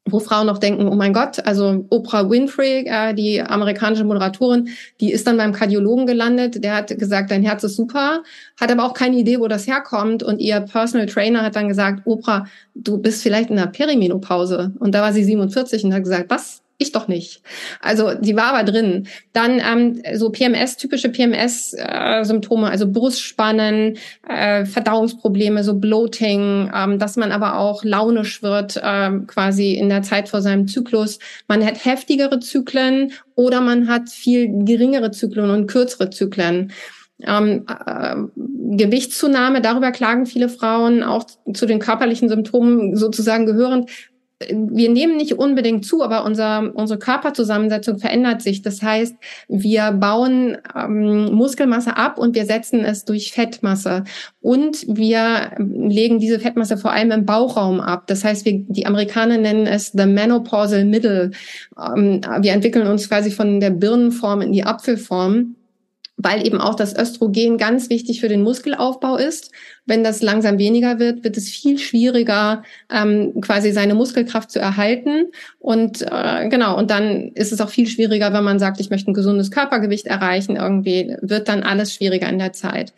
wo Frauen noch denken, oh mein Gott, also Oprah Winfrey, äh, die amerikanische Moderatorin, die ist dann beim Kardiologen gelandet, der hat gesagt, dein Herz ist super, hat aber auch keine Idee, wo das herkommt. Und ihr Personal Trainer hat dann gesagt, Oprah, du bist vielleicht in der Perimenopause. Und da war sie 47 und hat gesagt, was? Ich doch nicht. Also die war aber drin. Dann ähm, so PMS, typische PMS-Symptome, äh, also Brustspannen, äh, Verdauungsprobleme, so Bloating, ähm, dass man aber auch launisch wird, äh, quasi in der Zeit vor seinem Zyklus. Man hat heftigere Zyklen oder man hat viel geringere Zyklen und kürzere Zyklen. Ähm, äh, Gewichtszunahme, darüber klagen viele Frauen, auch zu den körperlichen Symptomen sozusagen gehörend wir nehmen nicht unbedingt zu, aber unser, unsere Körperzusammensetzung verändert sich. Das heißt, wir bauen ähm, Muskelmasse ab und wir setzen es durch Fettmasse. Und wir legen diese Fettmasse vor allem im Bauchraum ab. Das heißt, wir, die Amerikaner nennen es the menopausal middle. Ähm, wir entwickeln uns quasi von der Birnenform in die Apfelform weil eben auch das Östrogen ganz wichtig für den Muskelaufbau ist. Wenn das langsam weniger wird, wird es viel schwieriger, ähm, quasi seine Muskelkraft zu erhalten. Und äh, genau, und dann ist es auch viel schwieriger, wenn man sagt, ich möchte ein gesundes Körpergewicht erreichen. Irgendwie wird dann alles schwieriger in der Zeit.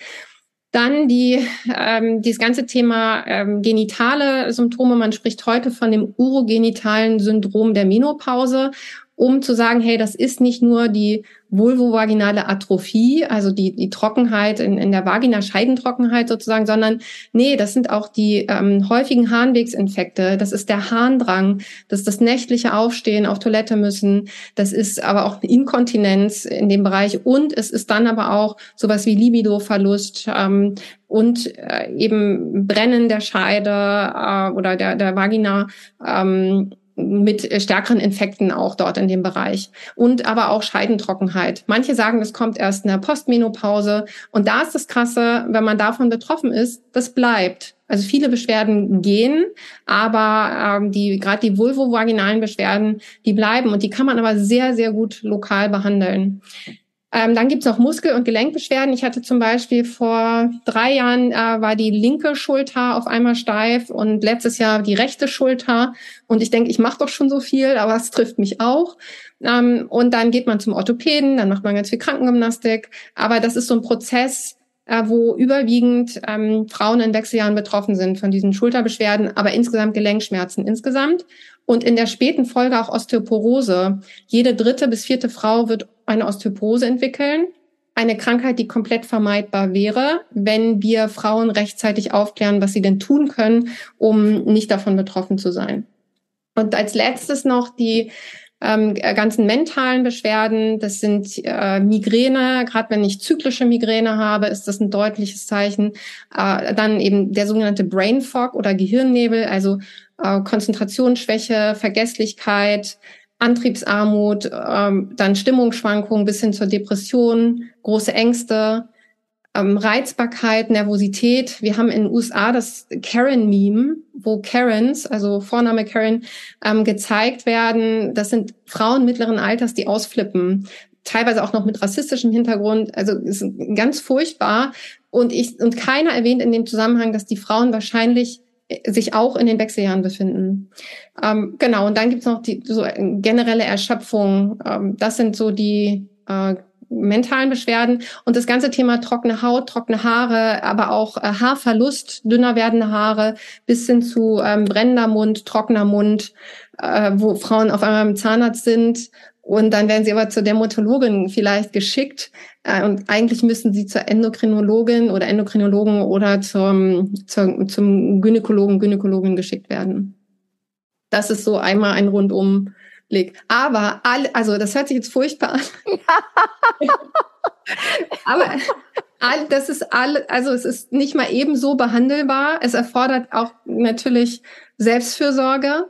Dann die, ähm, dieses ganze Thema ähm, genitale Symptome. Man spricht heute von dem urogenitalen Syndrom der Menopause um zu sagen, hey, das ist nicht nur die vulvovaginale Atrophie, also die, die Trockenheit in, in der Vagina, Scheidentrockenheit sozusagen, sondern nee, das sind auch die ähm, häufigen Harnwegsinfekte, das ist der Harndrang, das ist das nächtliche Aufstehen, auf Toilette müssen, das ist aber auch Inkontinenz in dem Bereich. Und es ist dann aber auch sowas wie Libidoverlust ähm, und äh, eben Brennen der Scheide äh, oder der, der Vagina ähm, mit äh, stärkeren Infekten auch dort in dem Bereich und aber auch Scheidentrockenheit. Manche sagen, das kommt erst in der Postmenopause und da ist das Krasse, wenn man davon betroffen ist, das bleibt. Also viele Beschwerden gehen, aber ähm, die gerade die vulvovaginalen Beschwerden, die bleiben und die kann man aber sehr sehr gut lokal behandeln. Ähm, dann gibt's noch Muskel- und Gelenkbeschwerden. Ich hatte zum Beispiel vor drei Jahren äh, war die linke Schulter auf einmal steif und letztes Jahr die rechte Schulter. Und ich denke, ich mache doch schon so viel, aber es trifft mich auch. Ähm, und dann geht man zum Orthopäden, dann macht man ganz viel Krankengymnastik. Aber das ist so ein Prozess, äh, wo überwiegend ähm, Frauen in Wechseljahren betroffen sind von diesen Schulterbeschwerden, aber insgesamt Gelenkschmerzen insgesamt und in der späten Folge auch Osteoporose. Jede dritte bis vierte Frau wird eine Osteoporose entwickeln. eine Krankheit, die komplett vermeidbar wäre, wenn wir Frauen rechtzeitig aufklären, was sie denn tun können, um nicht davon betroffen zu sein. Und als letztes noch die ähm, ganzen mentalen Beschwerden. Das sind äh, Migräne. Gerade wenn ich zyklische Migräne habe, ist das ein deutliches Zeichen. Äh, dann eben der sogenannte Brain Fog oder Gehirnnebel, also äh, Konzentrationsschwäche, Vergesslichkeit, Antriebsarmut, ähm, dann Stimmungsschwankungen bis hin zur Depression, große Ängste, ähm, Reizbarkeit, Nervosität. Wir haben in den USA das Karen-Meme, wo Karens, also Vorname Karen, ähm, gezeigt werden. Das sind Frauen mittleren Alters, die ausflippen. Teilweise auch noch mit rassistischem Hintergrund. Also ist ganz furchtbar. Und ich, und keiner erwähnt in dem Zusammenhang, dass die Frauen wahrscheinlich äh, sich auch in den Wechseljahren befinden. Ähm, genau, und dann gibt's noch die so generelle Erschöpfung. Ähm, das sind so die äh, mentalen Beschwerden. Und das ganze Thema trockene Haut, trockene Haare, aber auch äh, Haarverlust, dünner werdende Haare bis hin zu ähm, brennender Mund, trockener Mund, äh, wo Frauen auf einmal im Zahnarzt sind. Und dann werden sie aber zur Dermatologin vielleicht geschickt. Äh, und eigentlich müssen sie zur Endokrinologin oder Endokrinologen oder zum, zum, zum Gynäkologen, Gynäkologin geschickt werden. Das ist so einmal ein rundum Blick. Aber all, also das hört sich jetzt furchtbar an. Aber all, das ist all, also es ist nicht mal ebenso behandelbar. Es erfordert auch natürlich Selbstfürsorge.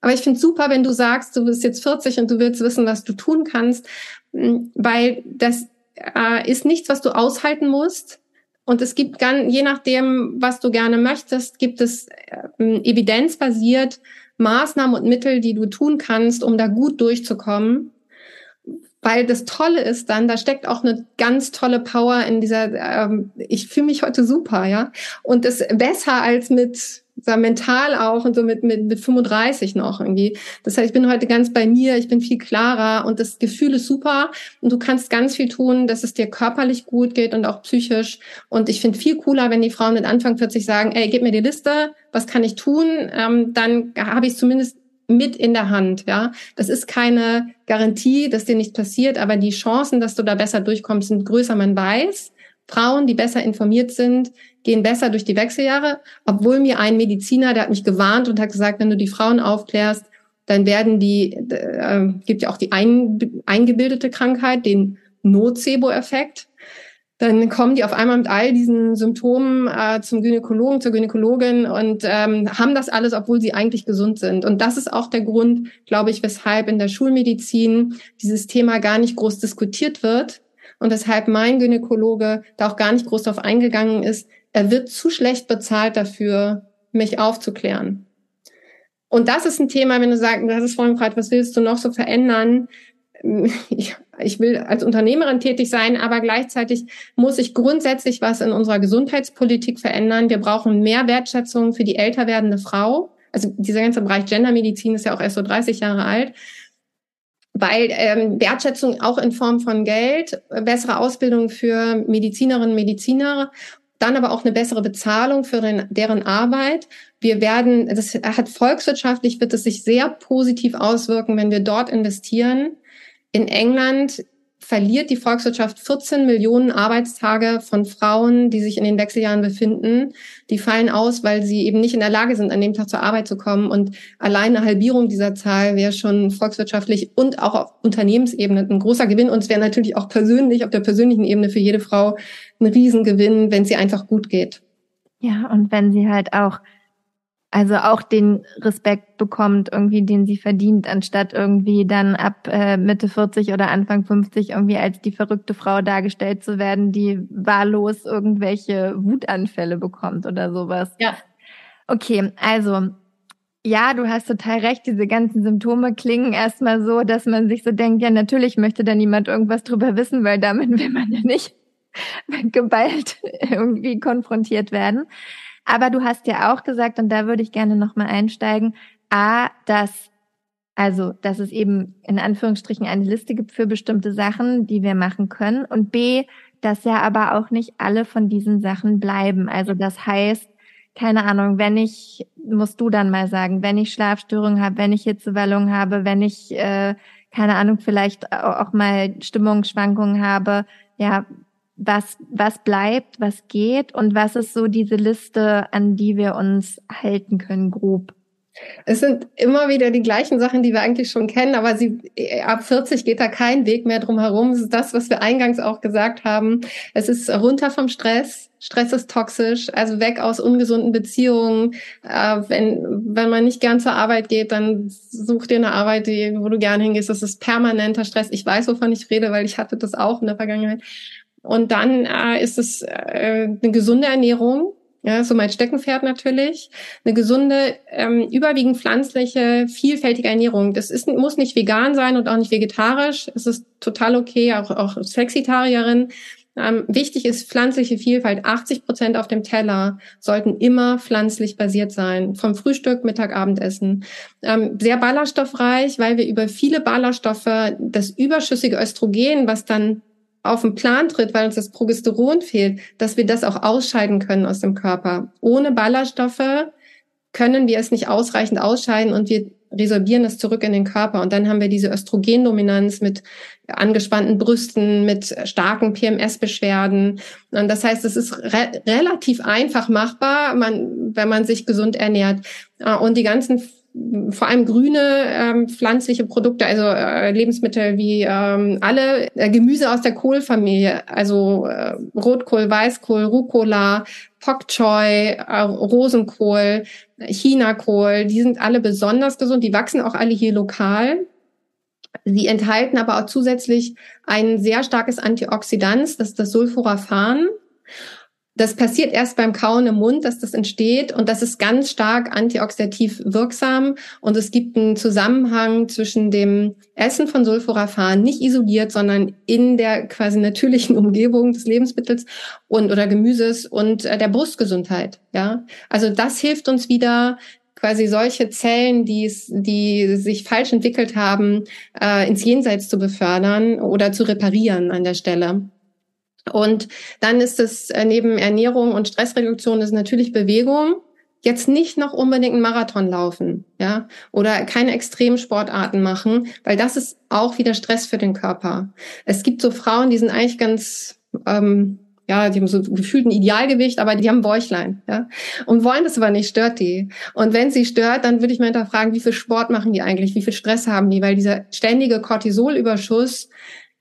Aber ich finde super, wenn du sagst, du bist jetzt 40 und du willst wissen, was du tun kannst, weil das äh, ist nichts, was du aushalten musst. Und es gibt ganz, je nachdem, was du gerne möchtest, gibt es äh, evidenzbasiert Maßnahmen und Mittel, die du tun kannst, um da gut durchzukommen. Weil das Tolle ist dann, da steckt auch eine ganz tolle Power in dieser, ähm, ich fühle mich heute super, ja. Und das besser als mit so mental auch und so mit, mit, mit 35 noch irgendwie. Das heißt, ich bin heute ganz bei mir, ich bin viel klarer und das Gefühl ist super und du kannst ganz viel tun, dass es dir körperlich gut geht und auch psychisch. Und ich finde viel cooler, wenn die Frauen mit Anfang 40 sagen, ey, gib mir die Liste, was kann ich tun? Ähm, dann habe ich zumindest mit in der Hand, ja. Das ist keine Garantie, dass dir nichts passiert, aber die Chancen, dass du da besser durchkommst, sind größer, man weiß. Frauen, die besser informiert sind, gehen besser durch die Wechseljahre, obwohl mir ein Mediziner, der hat mich gewarnt und hat gesagt, wenn du die Frauen aufklärst, dann werden die, äh, gibt ja auch die ein, eingebildete Krankheit, den Nocebo-Effekt. Dann kommen die auf einmal mit all diesen Symptomen äh, zum Gynäkologen, zur Gynäkologin und ähm, haben das alles, obwohl sie eigentlich gesund sind. Und das ist auch der Grund, glaube ich, weshalb in der Schulmedizin dieses Thema gar nicht groß diskutiert wird, und weshalb mein Gynäkologe da auch gar nicht groß darauf eingegangen ist, er wird zu schlecht bezahlt dafür, mich aufzuklären. Und das ist ein Thema, wenn du sagst, hast es vorhin gefragt, was willst du noch so verändern? Ich, ich will als Unternehmerin tätig sein, aber gleichzeitig muss ich grundsätzlich was in unserer Gesundheitspolitik verändern. Wir brauchen mehr Wertschätzung für die älter werdende Frau. Also dieser ganze Bereich Gendermedizin ist ja auch erst so 30 Jahre alt weil ähm, Wertschätzung auch in Form von Geld, bessere Ausbildung für Medizinerinnen und Mediziner, dann aber auch eine bessere Bezahlung für den, deren Arbeit. Wir werden, das hat volkswirtschaftlich wird es sich sehr positiv auswirken, wenn wir dort investieren. In England verliert die Volkswirtschaft 14 Millionen Arbeitstage von Frauen, die sich in den Wechseljahren befinden. Die fallen aus, weil sie eben nicht in der Lage sind, an dem Tag zur Arbeit zu kommen. Und allein eine Halbierung dieser Zahl wäre schon volkswirtschaftlich und auch auf Unternehmensebene ein großer Gewinn. Und es wäre natürlich auch persönlich, auf der persönlichen Ebene für jede Frau ein Riesengewinn, wenn sie einfach gut geht. Ja, und wenn sie halt auch also auch den Respekt bekommt, irgendwie, den sie verdient, anstatt irgendwie dann ab äh, Mitte 40 oder Anfang 50 irgendwie als die verrückte Frau dargestellt zu werden, die wahllos irgendwelche Wutanfälle bekommt oder sowas. Ja. Okay, also ja, du hast total recht. Diese ganzen Symptome klingen erstmal so, dass man sich so denkt, ja, natürlich möchte da niemand irgendwas drüber wissen, weil damit will man ja nicht geballt irgendwie konfrontiert werden. Aber du hast ja auch gesagt, und da würde ich gerne nochmal einsteigen, A, dass, also, dass es eben in Anführungsstrichen eine Liste gibt für bestimmte Sachen, die wir machen können. Und B, dass ja aber auch nicht alle von diesen Sachen bleiben. Also das heißt, keine Ahnung, wenn ich, musst du dann mal sagen, wenn ich Schlafstörungen habe, wenn ich Hitzewallungen habe, wenn ich, äh, keine Ahnung, vielleicht auch mal Stimmungsschwankungen habe, ja, was, was bleibt, was geht und was ist so diese Liste, an die wir uns halten können, grob? Es sind immer wieder die gleichen Sachen, die wir eigentlich schon kennen, aber sie, ab 40 geht da kein Weg mehr drum herum. Es ist das, was wir eingangs auch gesagt haben. Es ist runter vom Stress. Stress ist toxisch, also weg aus ungesunden Beziehungen. Äh, wenn, wenn man nicht gern zur Arbeit geht, dann such dir eine Arbeit, die, wo du gern hingehst. Das ist permanenter Stress. Ich weiß, wovon ich rede, weil ich hatte das auch in der Vergangenheit. Und dann äh, ist es äh, eine gesunde Ernährung, ja, so mein Steckenpferd natürlich. Eine gesunde, ähm, überwiegend pflanzliche, vielfältige Ernährung. Das ist, muss nicht vegan sein und auch nicht vegetarisch. Es ist total okay, auch, auch Sexitarierin. Ähm, wichtig ist pflanzliche Vielfalt. 80 Prozent auf dem Teller sollten immer pflanzlich basiert sein. Vom Frühstück, Mittag, Abendessen. Ähm, sehr ballaststoffreich, weil wir über viele Ballaststoffe das überschüssige Östrogen, was dann auf den Plan tritt, weil uns das Progesteron fehlt, dass wir das auch ausscheiden können aus dem Körper. Ohne Ballaststoffe können wir es nicht ausreichend ausscheiden und wir resorbieren es zurück in den Körper. Und dann haben wir diese Östrogendominanz mit angespannten Brüsten, mit starken PMS-Beschwerden. Und das heißt, es ist re relativ einfach machbar, man, wenn man sich gesund ernährt. Und die ganzen vor allem grüne ähm, pflanzliche Produkte, also äh, Lebensmittel wie ähm, alle äh, Gemüse aus der Kohlfamilie, also äh, Rotkohl, Weißkohl, Rucola, Pok Choi, äh, Rosenkohl, Chinakohl, die sind alle besonders gesund, die wachsen auch alle hier lokal. Sie enthalten aber auch zusätzlich ein sehr starkes Antioxidant, das ist das Sulforaphan. Das passiert erst beim Kauen im Mund, dass das entsteht und das ist ganz stark antioxidativ wirksam und es gibt einen Zusammenhang zwischen dem Essen von Sulforaphan, nicht isoliert, sondern in der quasi natürlichen Umgebung des Lebensmittels und oder Gemüses und äh, der Brustgesundheit. Ja, also das hilft uns wieder quasi solche Zellen, die, die sich falsch entwickelt haben, äh, ins Jenseits zu befördern oder zu reparieren an der Stelle. Und dann ist es äh, neben Ernährung und Stressreduktion ist natürlich Bewegung. Jetzt nicht noch unbedingt einen Marathon laufen, ja, oder keine Extremsportarten machen, weil das ist auch wieder Stress für den Körper. Es gibt so Frauen, die sind eigentlich ganz, ähm, ja, die haben so gefühlt ein Idealgewicht, aber die haben Bäuchlein, ja, und wollen das aber nicht, stört die. Und wenn sie stört, dann würde ich mir hinterfragen, wie viel Sport machen die eigentlich, wie viel Stress haben die, weil dieser ständige Cortisolüberschuss,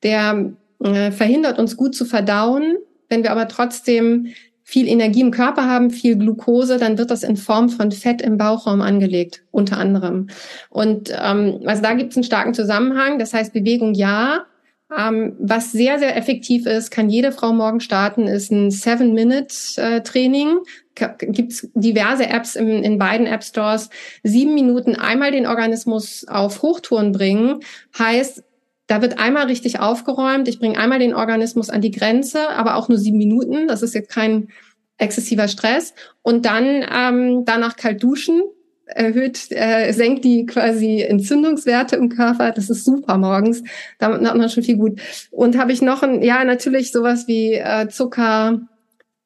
der äh, verhindert uns gut zu verdauen. Wenn wir aber trotzdem viel Energie im Körper haben, viel Glucose, dann wird das in Form von Fett im Bauchraum angelegt, unter anderem. Und ähm, also da gibt es einen starken Zusammenhang. Das heißt, Bewegung ja. Ähm, was sehr, sehr effektiv ist, kann jede Frau morgen starten, ist ein Seven-Minute-Training. Gibt es diverse Apps in, in beiden App-Stores. Sieben Minuten einmal den Organismus auf Hochtouren bringen, heißt da wird einmal richtig aufgeräumt. Ich bringe einmal den Organismus an die Grenze, aber auch nur sieben Minuten. Das ist jetzt kein exzessiver Stress. Und dann ähm, danach kalt duschen, erhöht, äh, senkt die quasi Entzündungswerte im Körper. Das ist super morgens. Damit hat man schon viel gut. Und habe ich noch ein, ja, natürlich sowas wie äh, Zucker,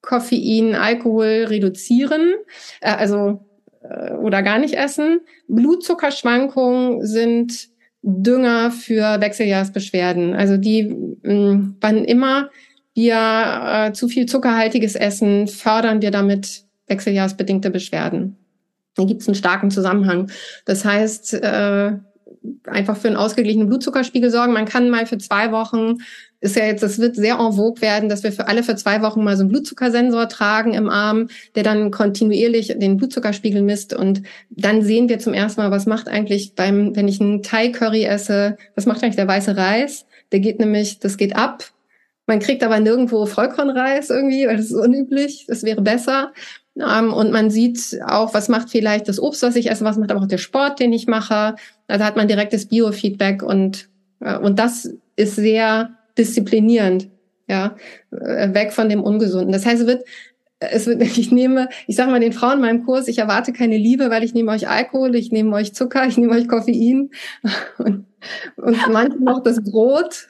Koffein, Alkohol reduzieren. Äh, also äh, oder gar nicht essen. Blutzuckerschwankungen sind Dünger für Wechseljahrsbeschwerden. Also die, mh, wann immer wir äh, zu viel zuckerhaltiges essen, fördern wir damit wechseljahrsbedingte Beschwerden. Da gibt es einen starken Zusammenhang. Das heißt, äh, einfach für einen ausgeglichenen Blutzuckerspiegel sorgen. Man kann mal für zwei Wochen ist ja jetzt, das wird sehr en vogue werden, dass wir für alle für zwei Wochen mal so einen Blutzuckersensor tragen im Arm, der dann kontinuierlich den Blutzuckerspiegel misst und dann sehen wir zum ersten Mal, was macht eigentlich beim, wenn ich einen Thai Curry esse, was macht eigentlich der weiße Reis? Der geht nämlich, das geht ab. Man kriegt aber nirgendwo Vollkornreis irgendwie, weil das ist unüblich. Das wäre besser. Ähm, und man sieht auch, was macht vielleicht das Obst, was ich esse, was macht aber auch der Sport, den ich mache. Also hat man direktes Biofeedback und, äh, und das ist sehr disziplinierend, ja, äh, weg von dem Ungesunden. Das heißt, es wird, es wird, ich nehme, ich sage mal den Frauen in meinem Kurs, ich erwarte keine Liebe, weil ich nehme euch Alkohol, ich nehme euch Zucker, ich nehme euch Koffein und, und manche noch das Brot.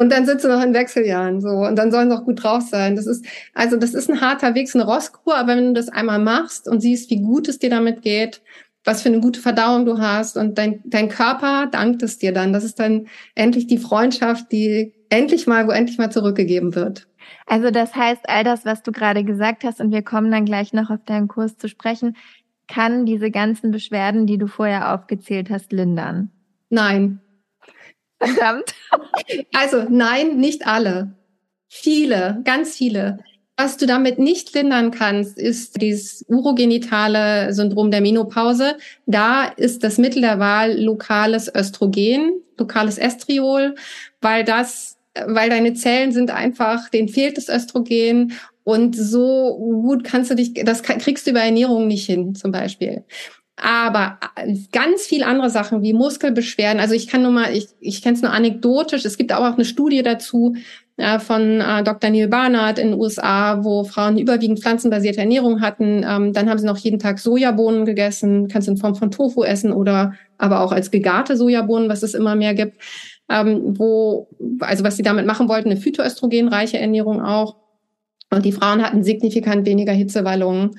Und dann sitzt du noch in Wechseljahren so und dann sollen sie auch gut drauf sein. Das ist also das ist ein harter Weg, so eine Rosskur, aber wenn du das einmal machst und siehst, wie gut es dir damit geht, was für eine gute Verdauung du hast und dein, dein Körper dankt es dir dann. Das ist dann endlich die Freundschaft, die endlich mal, wo endlich mal zurückgegeben wird. Also das heißt, all das, was du gerade gesagt hast, und wir kommen dann gleich noch auf deinen Kurs zu sprechen, kann diese ganzen Beschwerden, die du vorher aufgezählt hast, lindern? Nein. Verdammt. Also nein, nicht alle. Viele, ganz viele. Was du damit nicht lindern kannst, ist dieses urogenitale Syndrom der Menopause. Da ist das Mittel der Wahl lokales Östrogen, lokales Estriol, weil das, weil deine Zellen sind einfach, denen fehlt das Östrogen und so gut kannst du dich, das kriegst du über Ernährung nicht hin, zum Beispiel. Aber ganz viel andere Sachen wie Muskelbeschwerden. Also ich kann nur mal, ich, ich kenne es nur anekdotisch. Es gibt aber auch eine Studie dazu, äh, von äh, Dr. Neil Barnard in den USA, wo Frauen überwiegend pflanzenbasierte Ernährung hatten. Ähm, dann haben sie noch jeden Tag Sojabohnen gegessen, kannst in Form von Tofu essen oder aber auch als gegarte Sojabohnen, was es immer mehr gibt. Ähm, wo, also was sie damit machen wollten, eine phytoöstrogenreiche Ernährung auch. Und die Frauen hatten signifikant weniger Hitzewallungen.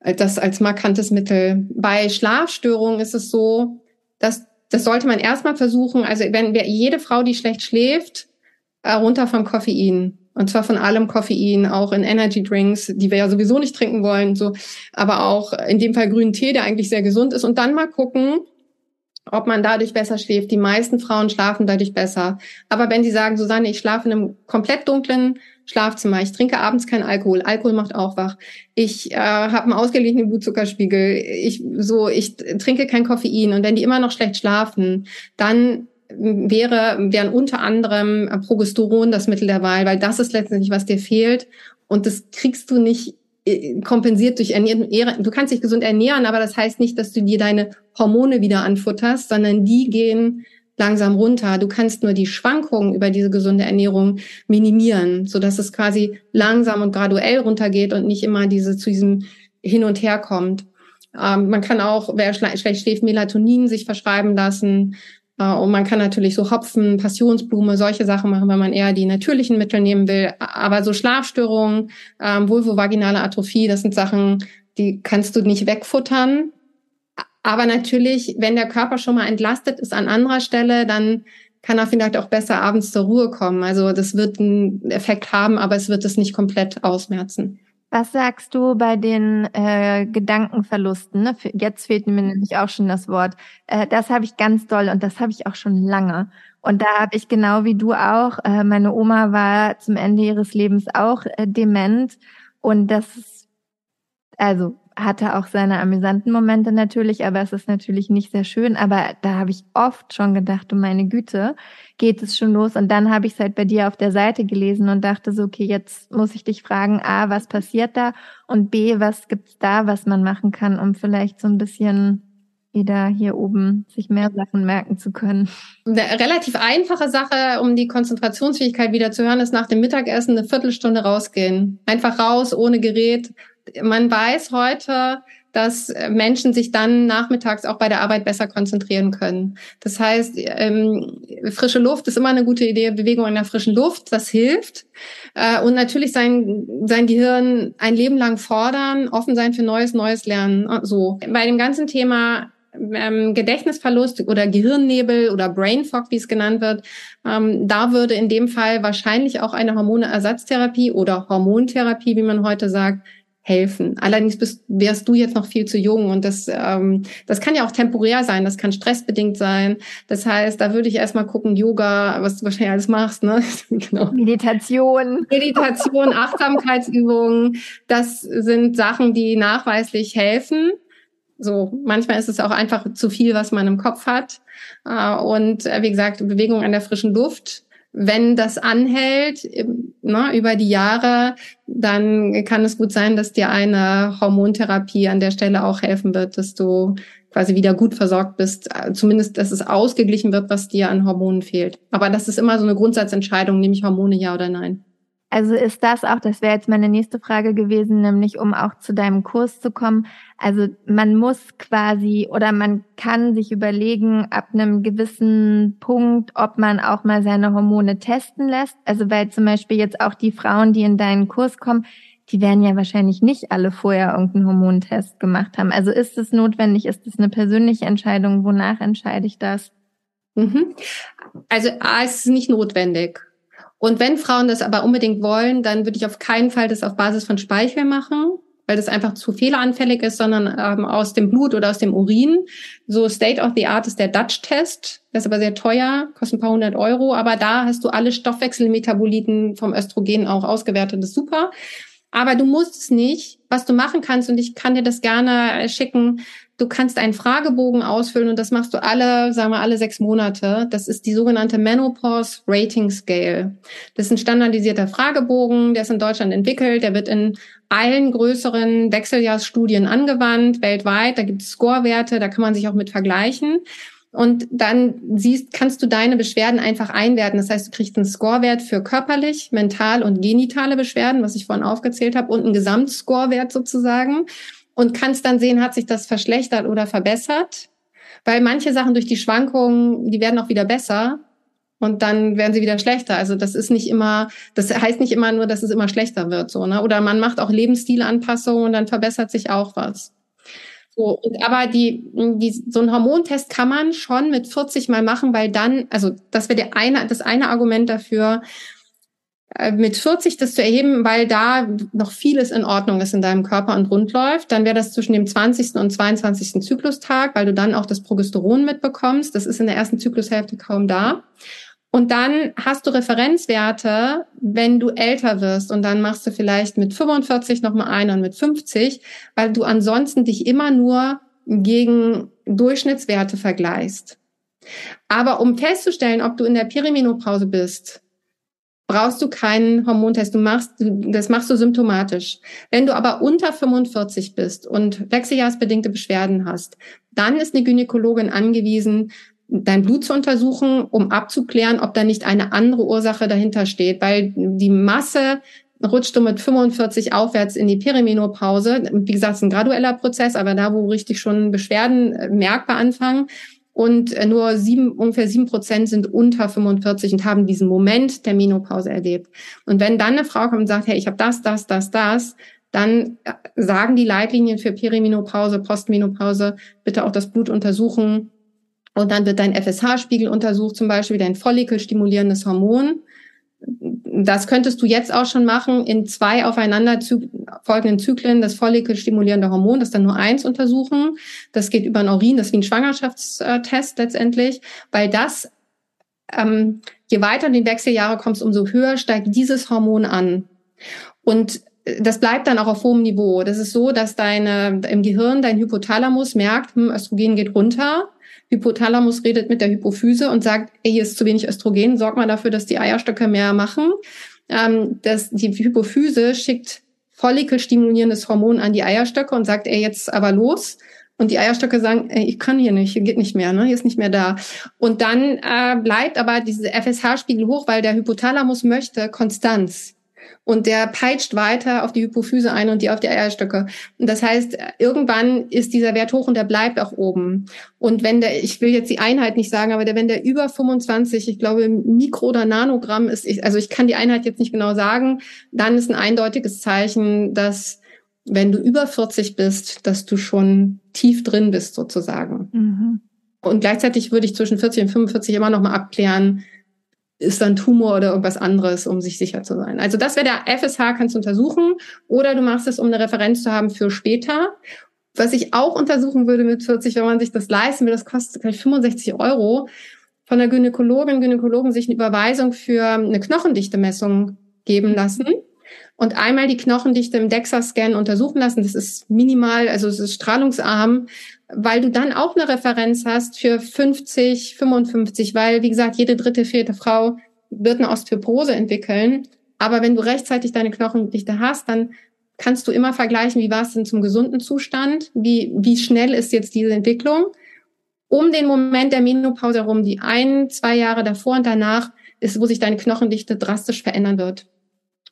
Das als markantes Mittel. Bei Schlafstörungen ist es so, dass das sollte man erstmal versuchen. Also wenn jede Frau, die schlecht schläft, runter vom Koffein. Und zwar von allem Koffein, auch in Energy Drinks, die wir ja sowieso nicht trinken wollen, so, aber auch in dem Fall grünen Tee, der eigentlich sehr gesund ist. Und dann mal gucken, ob man dadurch besser schläft. Die meisten Frauen schlafen dadurch besser. Aber wenn sie sagen, Susanne, ich schlafe in einem komplett dunklen Schlafzimmer, ich trinke abends keinen Alkohol, Alkohol macht auch wach, ich äh, habe einen ausgeglichenen Blutzuckerspiegel, ich so, ich trinke kein Koffein und wenn die immer noch schlecht schlafen, dann wäre, wären unter anderem Progesteron das Mittel der Wahl, weil das ist letztendlich, was dir fehlt. Und das kriegst du nicht äh, kompensiert durch Ernährung. Du kannst dich gesund ernähren, aber das heißt nicht, dass du dir deine Hormone wieder anfutterst, sondern die gehen langsam runter. Du kannst nur die Schwankungen über diese gesunde Ernährung minimieren, so dass es quasi langsam und graduell runtergeht und nicht immer diese zu diesem hin und her kommt. Ähm, man kann auch, wer schlecht schläft, Melatonin sich verschreiben lassen. Äh, und man kann natürlich so Hopfen, Passionsblume, solche Sachen machen, wenn man eher die natürlichen Mittel nehmen will. Aber so Schlafstörungen, ähm, vulvovaginale Atrophie, das sind Sachen, die kannst du nicht wegfuttern. Aber natürlich, wenn der Körper schon mal entlastet ist an anderer Stelle, dann kann er vielleicht auch besser abends zur Ruhe kommen. Also das wird einen Effekt haben, aber es wird es nicht komplett ausmerzen. Was sagst du bei den äh, Gedankenverlusten? Ne? Jetzt fehlt mir nämlich auch schon das Wort. Äh, das habe ich ganz doll und das habe ich auch schon lange. Und da habe ich genau wie du auch, äh, meine Oma war zum Ende ihres Lebens auch äh, dement und das also hatte auch seine amüsanten Momente natürlich, aber es ist natürlich nicht sehr schön. Aber da habe ich oft schon gedacht, du meine Güte, geht es schon los. Und dann habe ich es halt bei dir auf der Seite gelesen und dachte so, okay, jetzt muss ich dich fragen, A, was passiert da? Und B, was gibt's da, was man machen kann, um vielleicht so ein bisschen wieder hier oben sich mehr Sachen merken zu können. Eine relativ einfache Sache, um die Konzentrationsfähigkeit wieder zu hören, ist nach dem Mittagessen eine Viertelstunde rausgehen. Einfach raus, ohne Gerät, man weiß heute, dass Menschen sich dann nachmittags auch bei der Arbeit besser konzentrieren können. Das heißt, ähm, frische Luft ist immer eine gute Idee, Bewegung in der frischen Luft, das hilft. Äh, und natürlich sein, sein Gehirn ein Leben lang fordern, offen sein für Neues, Neues lernen. So. Bei dem ganzen Thema ähm, Gedächtnisverlust oder Gehirnnebel oder Brain Fog, wie es genannt wird, ähm, da würde in dem Fall wahrscheinlich auch eine Hormoneersatztherapie oder Hormontherapie, wie man heute sagt, helfen. Allerdings bist, wärst du jetzt noch viel zu jung und das, ähm, das kann ja auch temporär sein, das kann stressbedingt sein. Das heißt, da würde ich erstmal gucken, Yoga, was du wahrscheinlich alles machst, ne? genau. Meditation. Meditation, Achtsamkeitsübungen, das sind Sachen, die nachweislich helfen. So, manchmal ist es auch einfach zu viel, was man im Kopf hat. Äh, und äh, wie gesagt, Bewegung an der frischen Luft wenn das anhält ne, über die Jahre, dann kann es gut sein, dass dir eine Hormontherapie an der Stelle auch helfen wird, dass du quasi wieder gut versorgt bist, zumindest, dass es ausgeglichen wird, was dir an Hormonen fehlt. Aber das ist immer so eine Grundsatzentscheidung, nehme ich Hormone ja oder nein. Also ist das auch, das wäre jetzt meine nächste Frage gewesen, nämlich um auch zu deinem Kurs zu kommen. Also man muss quasi oder man kann sich überlegen ab einem gewissen Punkt, ob man auch mal seine Hormone testen lässt. Also weil zum Beispiel jetzt auch die Frauen, die in deinen Kurs kommen, die werden ja wahrscheinlich nicht alle vorher irgendeinen Hormontest gemacht haben. Also ist es notwendig? Ist es eine persönliche Entscheidung? Wonach entscheide ich das? Mhm. Also A, es ist nicht notwendig. Und wenn Frauen das aber unbedingt wollen, dann würde ich auf keinen Fall das auf Basis von Speichel machen, weil das einfach zu fehleranfällig ist, sondern ähm, aus dem Blut oder aus dem Urin. So State of the Art ist der Dutch-Test. Der ist aber sehr teuer, kostet ein paar hundert Euro. Aber da hast du alle Stoffwechselmetaboliten vom Östrogen auch ausgewertet. Das ist super. Aber du musst es nicht. Was du machen kannst, und ich kann dir das gerne schicken, du kannst einen Fragebogen ausfüllen und das machst du alle, sagen wir, alle sechs Monate. Das ist die sogenannte Menopause Rating Scale. Das ist ein standardisierter Fragebogen, der ist in Deutschland entwickelt. Der wird in allen größeren Wechseljahrsstudien angewandt, weltweit. Da gibt es Scorewerte, da kann man sich auch mit vergleichen. Und dann siehst, kannst du deine Beschwerden einfach einwerten. Das heißt, du kriegst einen Scorewert für körperlich, mental und genitale Beschwerden, was ich vorhin aufgezählt habe, und einen Gesamtscorewert sozusagen. Und kannst dann sehen, hat sich das verschlechtert oder verbessert. Weil manche Sachen durch die Schwankungen, die werden auch wieder besser und dann werden sie wieder schlechter. Also das ist nicht immer, das heißt nicht immer nur, dass es immer schlechter wird, so, ne? Oder man macht auch Lebensstilanpassungen und dann verbessert sich auch was. So, und aber die, die, so ein Hormontest kann man schon mit 40 mal machen, weil dann, also das wäre der eine, das eine Argument dafür, mit 40 das zu erheben, weil da noch vieles in Ordnung ist in deinem Körper und rund läuft, dann wäre das zwischen dem 20. und 22. Zyklustag, weil du dann auch das Progesteron mitbekommst. Das ist in der ersten Zyklushälfte kaum da. Und dann hast du Referenzwerte, wenn du älter wirst und dann machst du vielleicht mit 45 nochmal einen und mit 50, weil du ansonsten dich immer nur gegen Durchschnittswerte vergleichst. Aber um festzustellen, ob du in der Perimenopause bist, brauchst du keinen Hormontest. Du machst, das machst du symptomatisch. Wenn du aber unter 45 bist und wechseljahrsbedingte Beschwerden hast, dann ist eine Gynäkologin angewiesen, dein Blut zu untersuchen, um abzuklären, ob da nicht eine andere Ursache dahinter steht, weil die Masse rutscht du mit 45 aufwärts in die Perimenopause. Wie gesagt, es ist ein gradueller Prozess, aber da, wo richtig schon Beschwerden äh, merkbar anfangen. Und äh, nur sieben, ungefähr sieben Prozent sind unter 45 und haben diesen Moment der Menopause erlebt. Und wenn dann eine Frau kommt und sagt, hey, ich habe das, das, das, das, dann äh, sagen die Leitlinien für Perimenopause, Postmenopause, bitte auch das Blut untersuchen, und dann wird dein FSH-Spiegel untersucht, zum Beispiel dein follikelstimulierendes Hormon. Das könntest du jetzt auch schon machen in zwei aufeinander folgenden Zyklen das follikelstimulierende Hormon, das dann nur eins untersuchen. Das geht über ein Urin, das ist wie ein Schwangerschaftstest letztendlich, weil das, ähm, je weiter in die Wechseljahre kommst, umso höher steigt dieses Hormon an. Und das bleibt dann auch auf hohem Niveau. Das ist so, dass deine, im Gehirn dein Hypothalamus merkt, hm, Östrogen geht runter Hypothalamus redet mit der Hypophyse und sagt, ey, hier ist zu wenig Östrogen, sorg mal dafür, dass die Eierstöcke mehr machen. Ähm, dass die Hypophyse schickt follikelstimulierendes Hormon an die Eierstöcke und sagt, ey, jetzt aber los. Und die Eierstöcke sagen, ey, ich kann hier nicht, hier geht nicht mehr, ne, hier ist nicht mehr da. Und dann äh, bleibt aber diese FSH-Spiegel hoch, weil der Hypothalamus möchte Konstanz und der peitscht weiter auf die Hypophyse ein und die auf die Eierstöcke. Und das heißt, irgendwann ist dieser Wert hoch und der bleibt auch oben. Und wenn der, ich will jetzt die Einheit nicht sagen, aber der, wenn der über 25, ich glaube Mikro- oder Nanogramm ist, ich, also ich kann die Einheit jetzt nicht genau sagen, dann ist ein eindeutiges Zeichen, dass wenn du über 40 bist, dass du schon tief drin bist sozusagen. Mhm. Und gleichzeitig würde ich zwischen 40 und 45 immer noch mal abklären, ist dann Tumor oder irgendwas anderes, um sich sicher zu sein. Also das wäre der FSH, kannst du untersuchen oder du machst es, um eine Referenz zu haben für später. Was ich auch untersuchen würde mit 40, wenn man sich das leisten will, das kostet gleich 65 Euro, von der Gynäkologin, Gynäkologen sich eine Überweisung für eine Knochendichte-Messung geben lassen und einmal die Knochendichte im DEXA-Scan untersuchen lassen. Das ist minimal, also es ist strahlungsarm weil du dann auch eine Referenz hast für 50, 55, weil, wie gesagt, jede dritte, vierte Frau wird eine Osteoporose entwickeln. Aber wenn du rechtzeitig deine Knochendichte hast, dann kannst du immer vergleichen, wie war es denn zum gesunden Zustand, wie, wie schnell ist jetzt diese Entwicklung. Um den Moment der Menopause herum, die ein, zwei Jahre davor und danach, ist, wo sich deine Knochendichte drastisch verändern wird.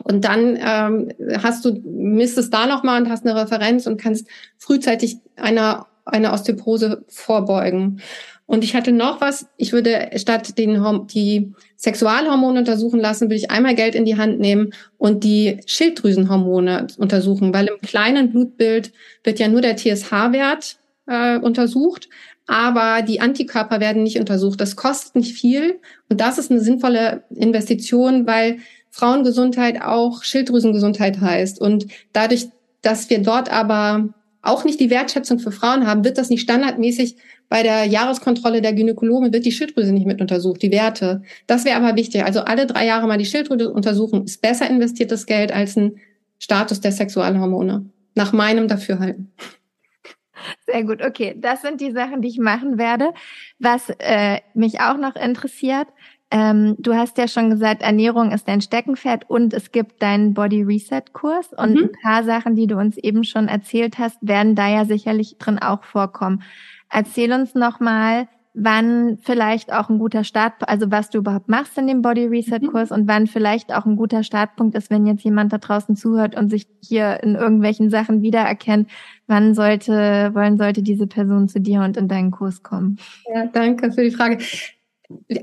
Und dann ähm, hast du, misst es da nochmal und hast eine Referenz und kannst frühzeitig einer eine Osteoporose vorbeugen. Und ich hatte noch was, ich würde statt den die Sexualhormone untersuchen lassen, würde ich einmal Geld in die Hand nehmen und die Schilddrüsenhormone untersuchen, weil im kleinen Blutbild wird ja nur der TSH-Wert äh, untersucht, aber die Antikörper werden nicht untersucht. Das kostet nicht viel und das ist eine sinnvolle Investition, weil Frauengesundheit auch Schilddrüsengesundheit heißt. Und dadurch, dass wir dort aber auch nicht die Wertschätzung für Frauen haben, wird das nicht standardmäßig bei der Jahreskontrolle der Gynäkologen wird die Schilddrüse nicht mit untersucht, die Werte. Das wäre aber wichtig. Also alle drei Jahre mal die Schilddrüse untersuchen, ist besser investiertes Geld als ein Status der Sexualhormone. Nach meinem Dafürhalten. Sehr gut, okay. Das sind die Sachen, die ich machen werde. Was äh, mich auch noch interessiert, ähm, du hast ja schon gesagt, Ernährung ist dein Steckenpferd und es gibt deinen Body Reset Kurs und mhm. ein paar Sachen, die du uns eben schon erzählt hast, werden da ja sicherlich drin auch vorkommen. Erzähl uns nochmal, wann vielleicht auch ein guter Start, also was du überhaupt machst in dem Body Reset mhm. Kurs mhm. und wann vielleicht auch ein guter Startpunkt ist, wenn jetzt jemand da draußen zuhört und sich hier in irgendwelchen Sachen wiedererkennt. Wann sollte, wollen sollte diese Person zu dir und in deinen Kurs kommen? Ja, danke für die Frage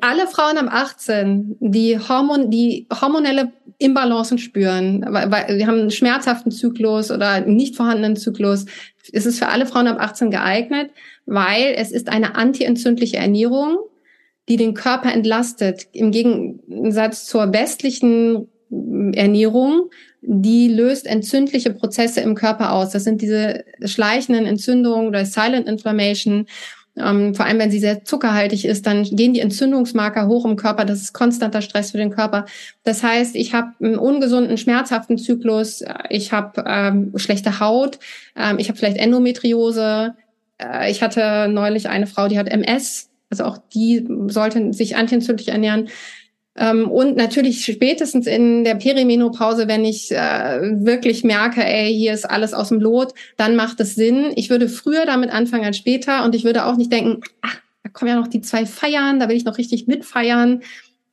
alle Frauen am 18, die Hormon, die hormonelle Imbalancen spüren, weil, die haben einen schmerzhaften Zyklus oder nicht vorhandenen Zyklus, ist es für alle Frauen ab 18 geeignet, weil es ist eine antientzündliche Ernährung, die den Körper entlastet. Im Gegensatz zur westlichen Ernährung, die löst entzündliche Prozesse im Körper aus. Das sind diese schleichenden Entzündungen oder Silent Inflammation. Ähm, vor allem, wenn sie sehr zuckerhaltig ist, dann gehen die Entzündungsmarker hoch im Körper. Das ist konstanter Stress für den Körper. Das heißt, ich habe einen ungesunden, schmerzhaften Zyklus. Ich habe ähm, schlechte Haut. Ähm, ich habe vielleicht Endometriose. Äh, ich hatte neulich eine Frau, die hat MS. Also auch die sollte sich antientzündlich ernähren. Ähm, und natürlich spätestens in der Perimenopause, wenn ich äh, wirklich merke, ey, hier ist alles aus dem Lot, dann macht es Sinn. Ich würde früher damit anfangen als später und ich würde auch nicht denken, ach, da kommen ja noch die zwei Feiern, da will ich noch richtig mitfeiern.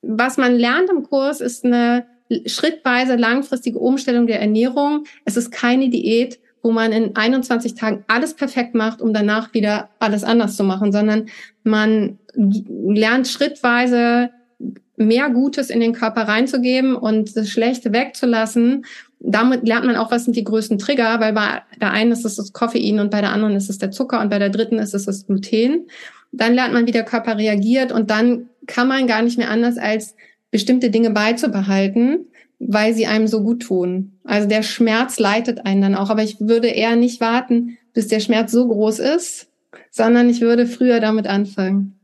Was man lernt im Kurs ist eine schrittweise langfristige Umstellung der Ernährung. Es ist keine Diät, wo man in 21 Tagen alles perfekt macht, um danach wieder alles anders zu machen, sondern man lernt schrittweise mehr Gutes in den Körper reinzugeben und das Schlechte wegzulassen. Damit lernt man auch, was sind die größten Trigger, weil bei der einen ist es das Koffein und bei der anderen ist es der Zucker und bei der dritten ist es das Gluten. Dann lernt man, wie der Körper reagiert und dann kann man gar nicht mehr anders als bestimmte Dinge beizubehalten, weil sie einem so gut tun. Also der Schmerz leitet einen dann auch, aber ich würde eher nicht warten, bis der Schmerz so groß ist, sondern ich würde früher damit anfangen.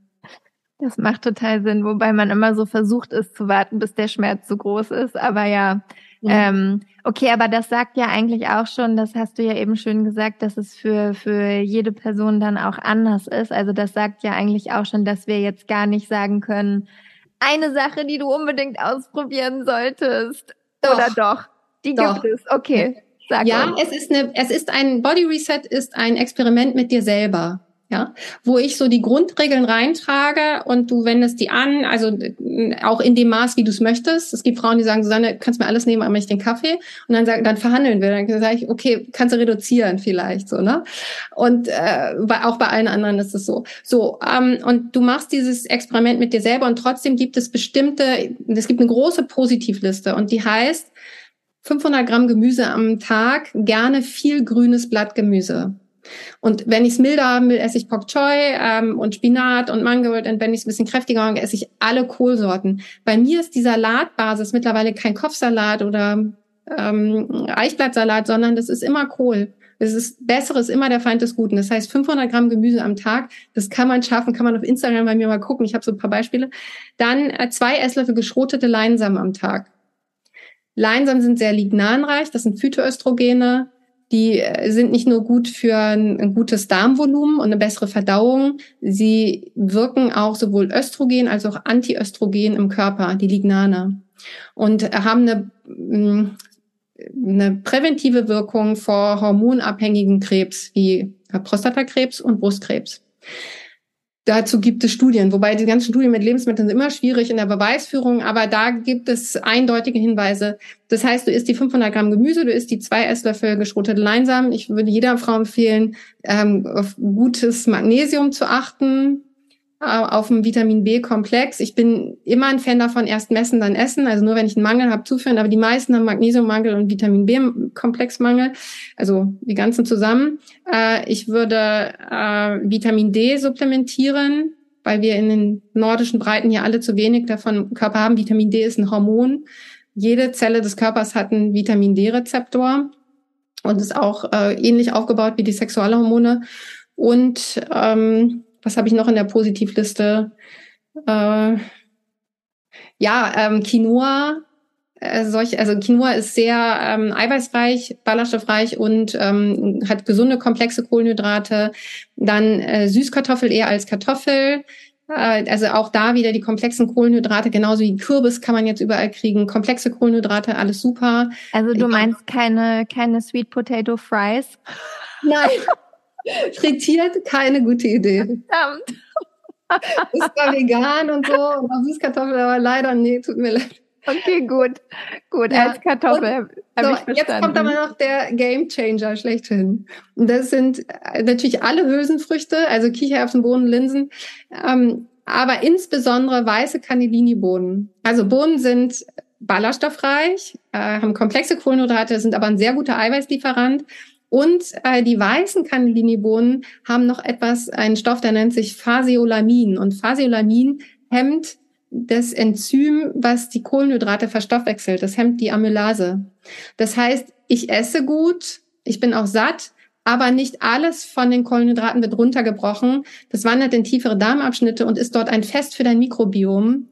Das macht total Sinn, wobei man immer so versucht ist zu warten, bis der Schmerz so groß ist. Aber ja, mhm. ähm, okay, aber das sagt ja eigentlich auch schon, das hast du ja eben schön gesagt, dass es für, für jede Person dann auch anders ist. Also das sagt ja eigentlich auch schon, dass wir jetzt gar nicht sagen können, eine Sache, die du unbedingt ausprobieren solltest. Doch. Oder doch? Die doch. gibt es. Okay. Sag ja, uns. es ist eine, es ist ein Body Reset ist ein Experiment mit dir selber ja, wo ich so die Grundregeln reintrage und du wendest die an, also auch in dem Maß, wie du es möchtest. Es gibt Frauen, die sagen, Susanne, kannst mir alles nehmen, aber nicht den Kaffee. Und dann sagen, dann verhandeln wir. Dann sage ich, okay, kannst du reduzieren vielleicht, so ne? Und äh, auch bei allen anderen ist es so. So ähm, und du machst dieses Experiment mit dir selber und trotzdem gibt es bestimmte, es gibt eine große Positivliste und die heißt 500 Gramm Gemüse am Tag, gerne viel grünes Blattgemüse. Und wenn ich es milder haben will, esse ich Pok Choi ähm, und Spinat und Mangold. Und wenn ich es ein bisschen kräftiger habe, esse ich alle Kohlsorten. Bei mir ist die Salatbasis mittlerweile kein Kopfsalat oder ähm, Eichblattsalat, sondern das ist immer Kohl. Es ist Besseres immer der Feind des Guten. Das heißt 500 Gramm Gemüse am Tag. Das kann man schaffen, kann man auf Instagram bei mir mal gucken. Ich habe so ein paar Beispiele. Dann äh, zwei Esslöffel geschrotete Leinsamen am Tag. Leinsamen sind sehr lignanreich. Das sind Phytoöstrogene. Die äh, sind nicht nur gut für ein gutes Darmvolumen und eine bessere Verdauung, sie wirken auch sowohl Östrogen als auch Antiöstrogen im Körper, die Lignane. Und haben eine, mm, eine präventive Wirkung vor hormonabhängigen Krebs wie Prostatakrebs und Brustkrebs. Dazu gibt es Studien, wobei die ganzen Studien mit Lebensmitteln sind immer schwierig in der Beweisführung, aber da gibt es eindeutige Hinweise. Das heißt, du isst die 500 Gramm Gemüse, du isst die zwei Esslöffel geschrotete Leinsamen. Ich würde jeder Frau empfehlen, ähm, auf gutes Magnesium zu achten. Äh, auf dem Vitamin B-Komplex. Ich bin immer ein Fan davon, erst messen, dann essen. Also nur wenn ich einen Mangel habe, zuführen. Aber die meisten haben Magnesiummangel und Vitamin B-Komplexmangel, also die ganzen zusammen. Äh, ich würde äh, Vitamin D supplementieren, weil wir in den nordischen Breiten hier alle zu wenig davon im Körper haben. Vitamin D ist ein Hormon. Jede Zelle des Körpers hat einen Vitamin D-Rezeptor und ist auch äh, ähnlich aufgebaut wie die Sexualhormone. Und ähm, was habe ich noch in der Positivliste? Äh, ja, ähm, Quinoa. Äh, solch, also Quinoa ist sehr ähm, eiweißreich, ballaststoffreich und ähm, hat gesunde, komplexe Kohlenhydrate. Dann äh, Süßkartoffel eher als Kartoffel. Äh, also auch da wieder die komplexen Kohlenhydrate, genauso wie Kürbis kann man jetzt überall kriegen. Komplexe Kohlenhydrate, alles super. Also du meinst keine, keine Sweet Potato Fries? Nein. Frittiert, keine gute Idee. Verdammt. Ist zwar vegan und so und auch Süßkartoffel, aber leider, nee, tut mir leid. Okay, gut. Gut, ja. als Kartoffel. So, jetzt kommt aber noch der Game Changer schlechthin. Und das sind äh, natürlich alle Hülsenfrüchte, also Kichererbsen, Bohnen, Linsen, ähm, aber insbesondere weiße Cannellini-Bohnen. Also Bohnen sind ballaststoffreich, äh, haben komplexe Kohlenhydrate, sind aber ein sehr guter Eiweißlieferant und äh, die weißen Cannellini-Bohnen haben noch etwas, einen Stoff, der nennt sich Phaseolamin. Und Phaseolamin hemmt das Enzym, was die Kohlenhydrate verstoffwechselt. Das hemmt die Amylase. Das heißt, ich esse gut, ich bin auch satt, aber nicht alles von den Kohlenhydraten wird runtergebrochen. Das wandert in tiefere Darmabschnitte und ist dort ein Fest für dein Mikrobiom.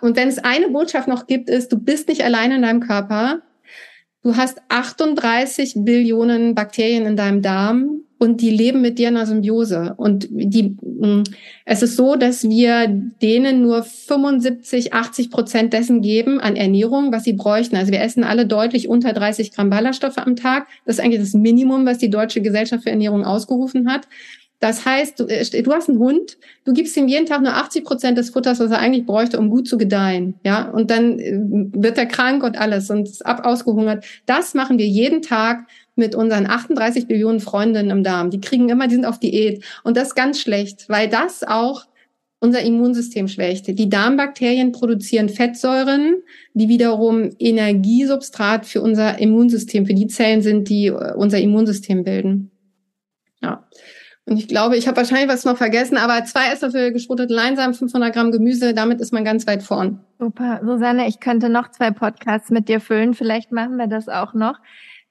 Und wenn es eine Botschaft noch gibt, ist, du bist nicht allein in deinem Körper. Du hast 38 Billionen Bakterien in deinem Darm und die leben mit dir in einer Symbiose. Und die, mm, es ist so, dass wir denen nur 75, 80 Prozent dessen geben an Ernährung, was sie bräuchten. Also wir essen alle deutlich unter 30 Gramm Ballaststoffe am Tag. Das ist eigentlich das Minimum, was die Deutsche Gesellschaft für Ernährung ausgerufen hat. Das heißt, du, äh, du hast einen Hund, du gibst ihm jeden Tag nur 80 Prozent des Futters, was er eigentlich bräuchte, um gut zu gedeihen. Ja, und dann äh, wird er krank und alles und ist ab ausgehungert. Das machen wir jeden Tag mit unseren 38 Billionen Freundinnen im Darm. Die kriegen immer, die sind auf Diät. Und das ist ganz schlecht, weil das auch unser Immunsystem schwächt. Die Darmbakterien produzieren Fettsäuren, die wiederum Energiesubstrat für unser Immunsystem, für die Zellen sind, die äh, unser Immunsystem bilden. Ja. Und ich glaube, ich habe wahrscheinlich was noch vergessen, aber zwei Esslöffel geschrotete Leinsamen, 500 Gramm Gemüse, damit ist man ganz weit vorn. Super. Susanne, ich könnte noch zwei Podcasts mit dir füllen. Vielleicht machen wir das auch noch.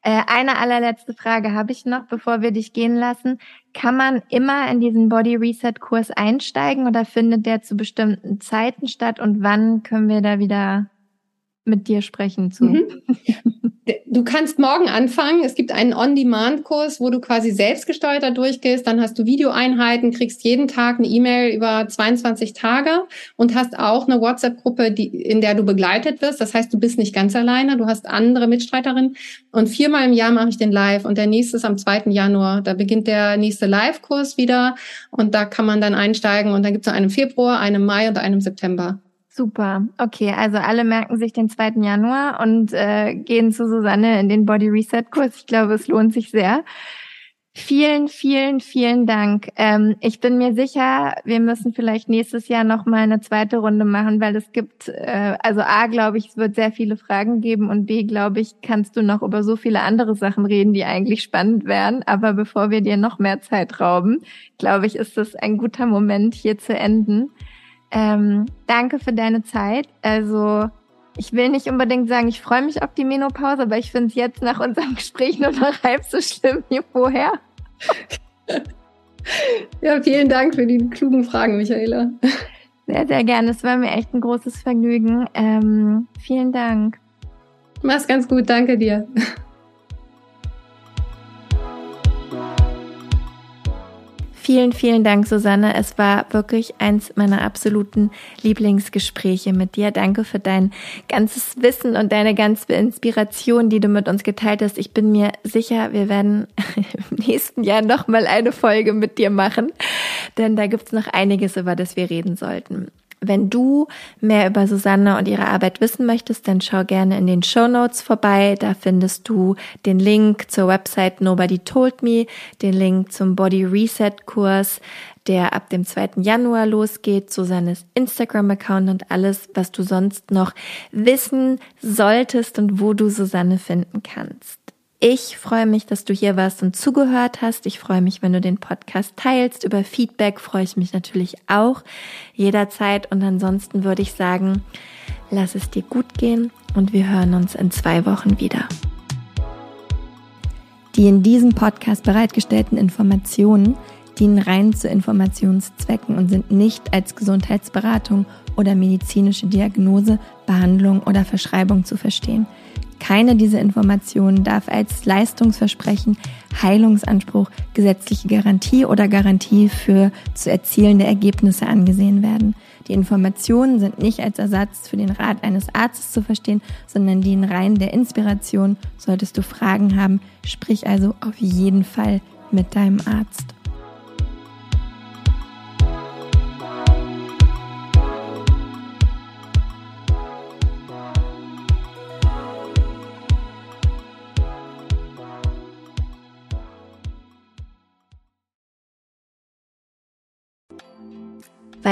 Äh, eine allerletzte Frage habe ich noch, bevor wir dich gehen lassen. Kann man immer in diesen Body Reset Kurs einsteigen oder findet der zu bestimmten Zeiten statt und wann können wir da wieder mit dir sprechen zu? Mhm. Du kannst morgen anfangen. Es gibt einen On-Demand-Kurs, wo du quasi selbstgesteuerter durchgehst. Dann hast du Videoeinheiten, kriegst jeden Tag eine E-Mail über 22 Tage und hast auch eine WhatsApp-Gruppe, in der du begleitet wirst. Das heißt, du bist nicht ganz alleine. Du hast andere Mitstreiterinnen. Und viermal im Jahr mache ich den live. Und der nächste ist am 2. Januar. Da beginnt der nächste Live-Kurs wieder. Und da kann man dann einsteigen. Und dann gibt es einen im Februar, einen im Mai und einen im September. Super. Okay, also alle merken sich den 2. Januar und äh, gehen zu Susanne in den Body Reset Kurs. Ich glaube, es lohnt sich sehr. Vielen, vielen, vielen Dank. Ähm, ich bin mir sicher, wir müssen vielleicht nächstes Jahr noch mal eine zweite Runde machen, weil es gibt, äh, also A, glaube ich, es wird sehr viele Fragen geben und B, glaube ich, kannst du noch über so viele andere Sachen reden, die eigentlich spannend wären. Aber bevor wir dir noch mehr Zeit rauben, glaube ich, ist es ein guter Moment, hier zu enden. Ähm, danke für deine Zeit. Also ich will nicht unbedingt sagen, ich freue mich auf die Menopause, aber ich finde es jetzt nach unserem Gespräch nur noch halb so schlimm wie vorher. Ja, vielen Dank für die klugen Fragen, Michaela. Sehr, sehr gerne. Es war mir echt ein großes Vergnügen. Ähm, vielen Dank. Mach's ganz gut. Danke dir. Vielen, vielen Dank, Susanne. Es war wirklich eins meiner absoluten Lieblingsgespräche mit dir. Danke für dein ganzes Wissen und deine ganze Inspiration, die du mit uns geteilt hast. Ich bin mir sicher, wir werden im nächsten Jahr nochmal eine Folge mit dir machen, denn da gibt's noch einiges, über das wir reden sollten. Wenn du mehr über Susanne und ihre Arbeit wissen möchtest, dann schau gerne in den Show Notes vorbei. Da findest du den Link zur Website Nobody Told Me, den Link zum Body Reset Kurs, der ab dem 2. Januar losgeht, Susannes Instagram-Account und alles, was du sonst noch wissen solltest und wo du Susanne finden kannst. Ich freue mich, dass du hier warst und zugehört hast. Ich freue mich, wenn du den Podcast teilst. Über Feedback freue ich mich natürlich auch jederzeit. Und ansonsten würde ich sagen, lass es dir gut gehen und wir hören uns in zwei Wochen wieder. Die in diesem Podcast bereitgestellten Informationen dienen rein zu Informationszwecken und sind nicht als Gesundheitsberatung oder medizinische Diagnose, Behandlung oder Verschreibung zu verstehen. Keine dieser Informationen darf als Leistungsversprechen, Heilungsanspruch, gesetzliche Garantie oder Garantie für zu erzielende Ergebnisse angesehen werden. Die Informationen sind nicht als Ersatz für den Rat eines Arztes zu verstehen, sondern dienen rein der Inspiration. Solltest du Fragen haben, sprich also auf jeden Fall mit deinem Arzt.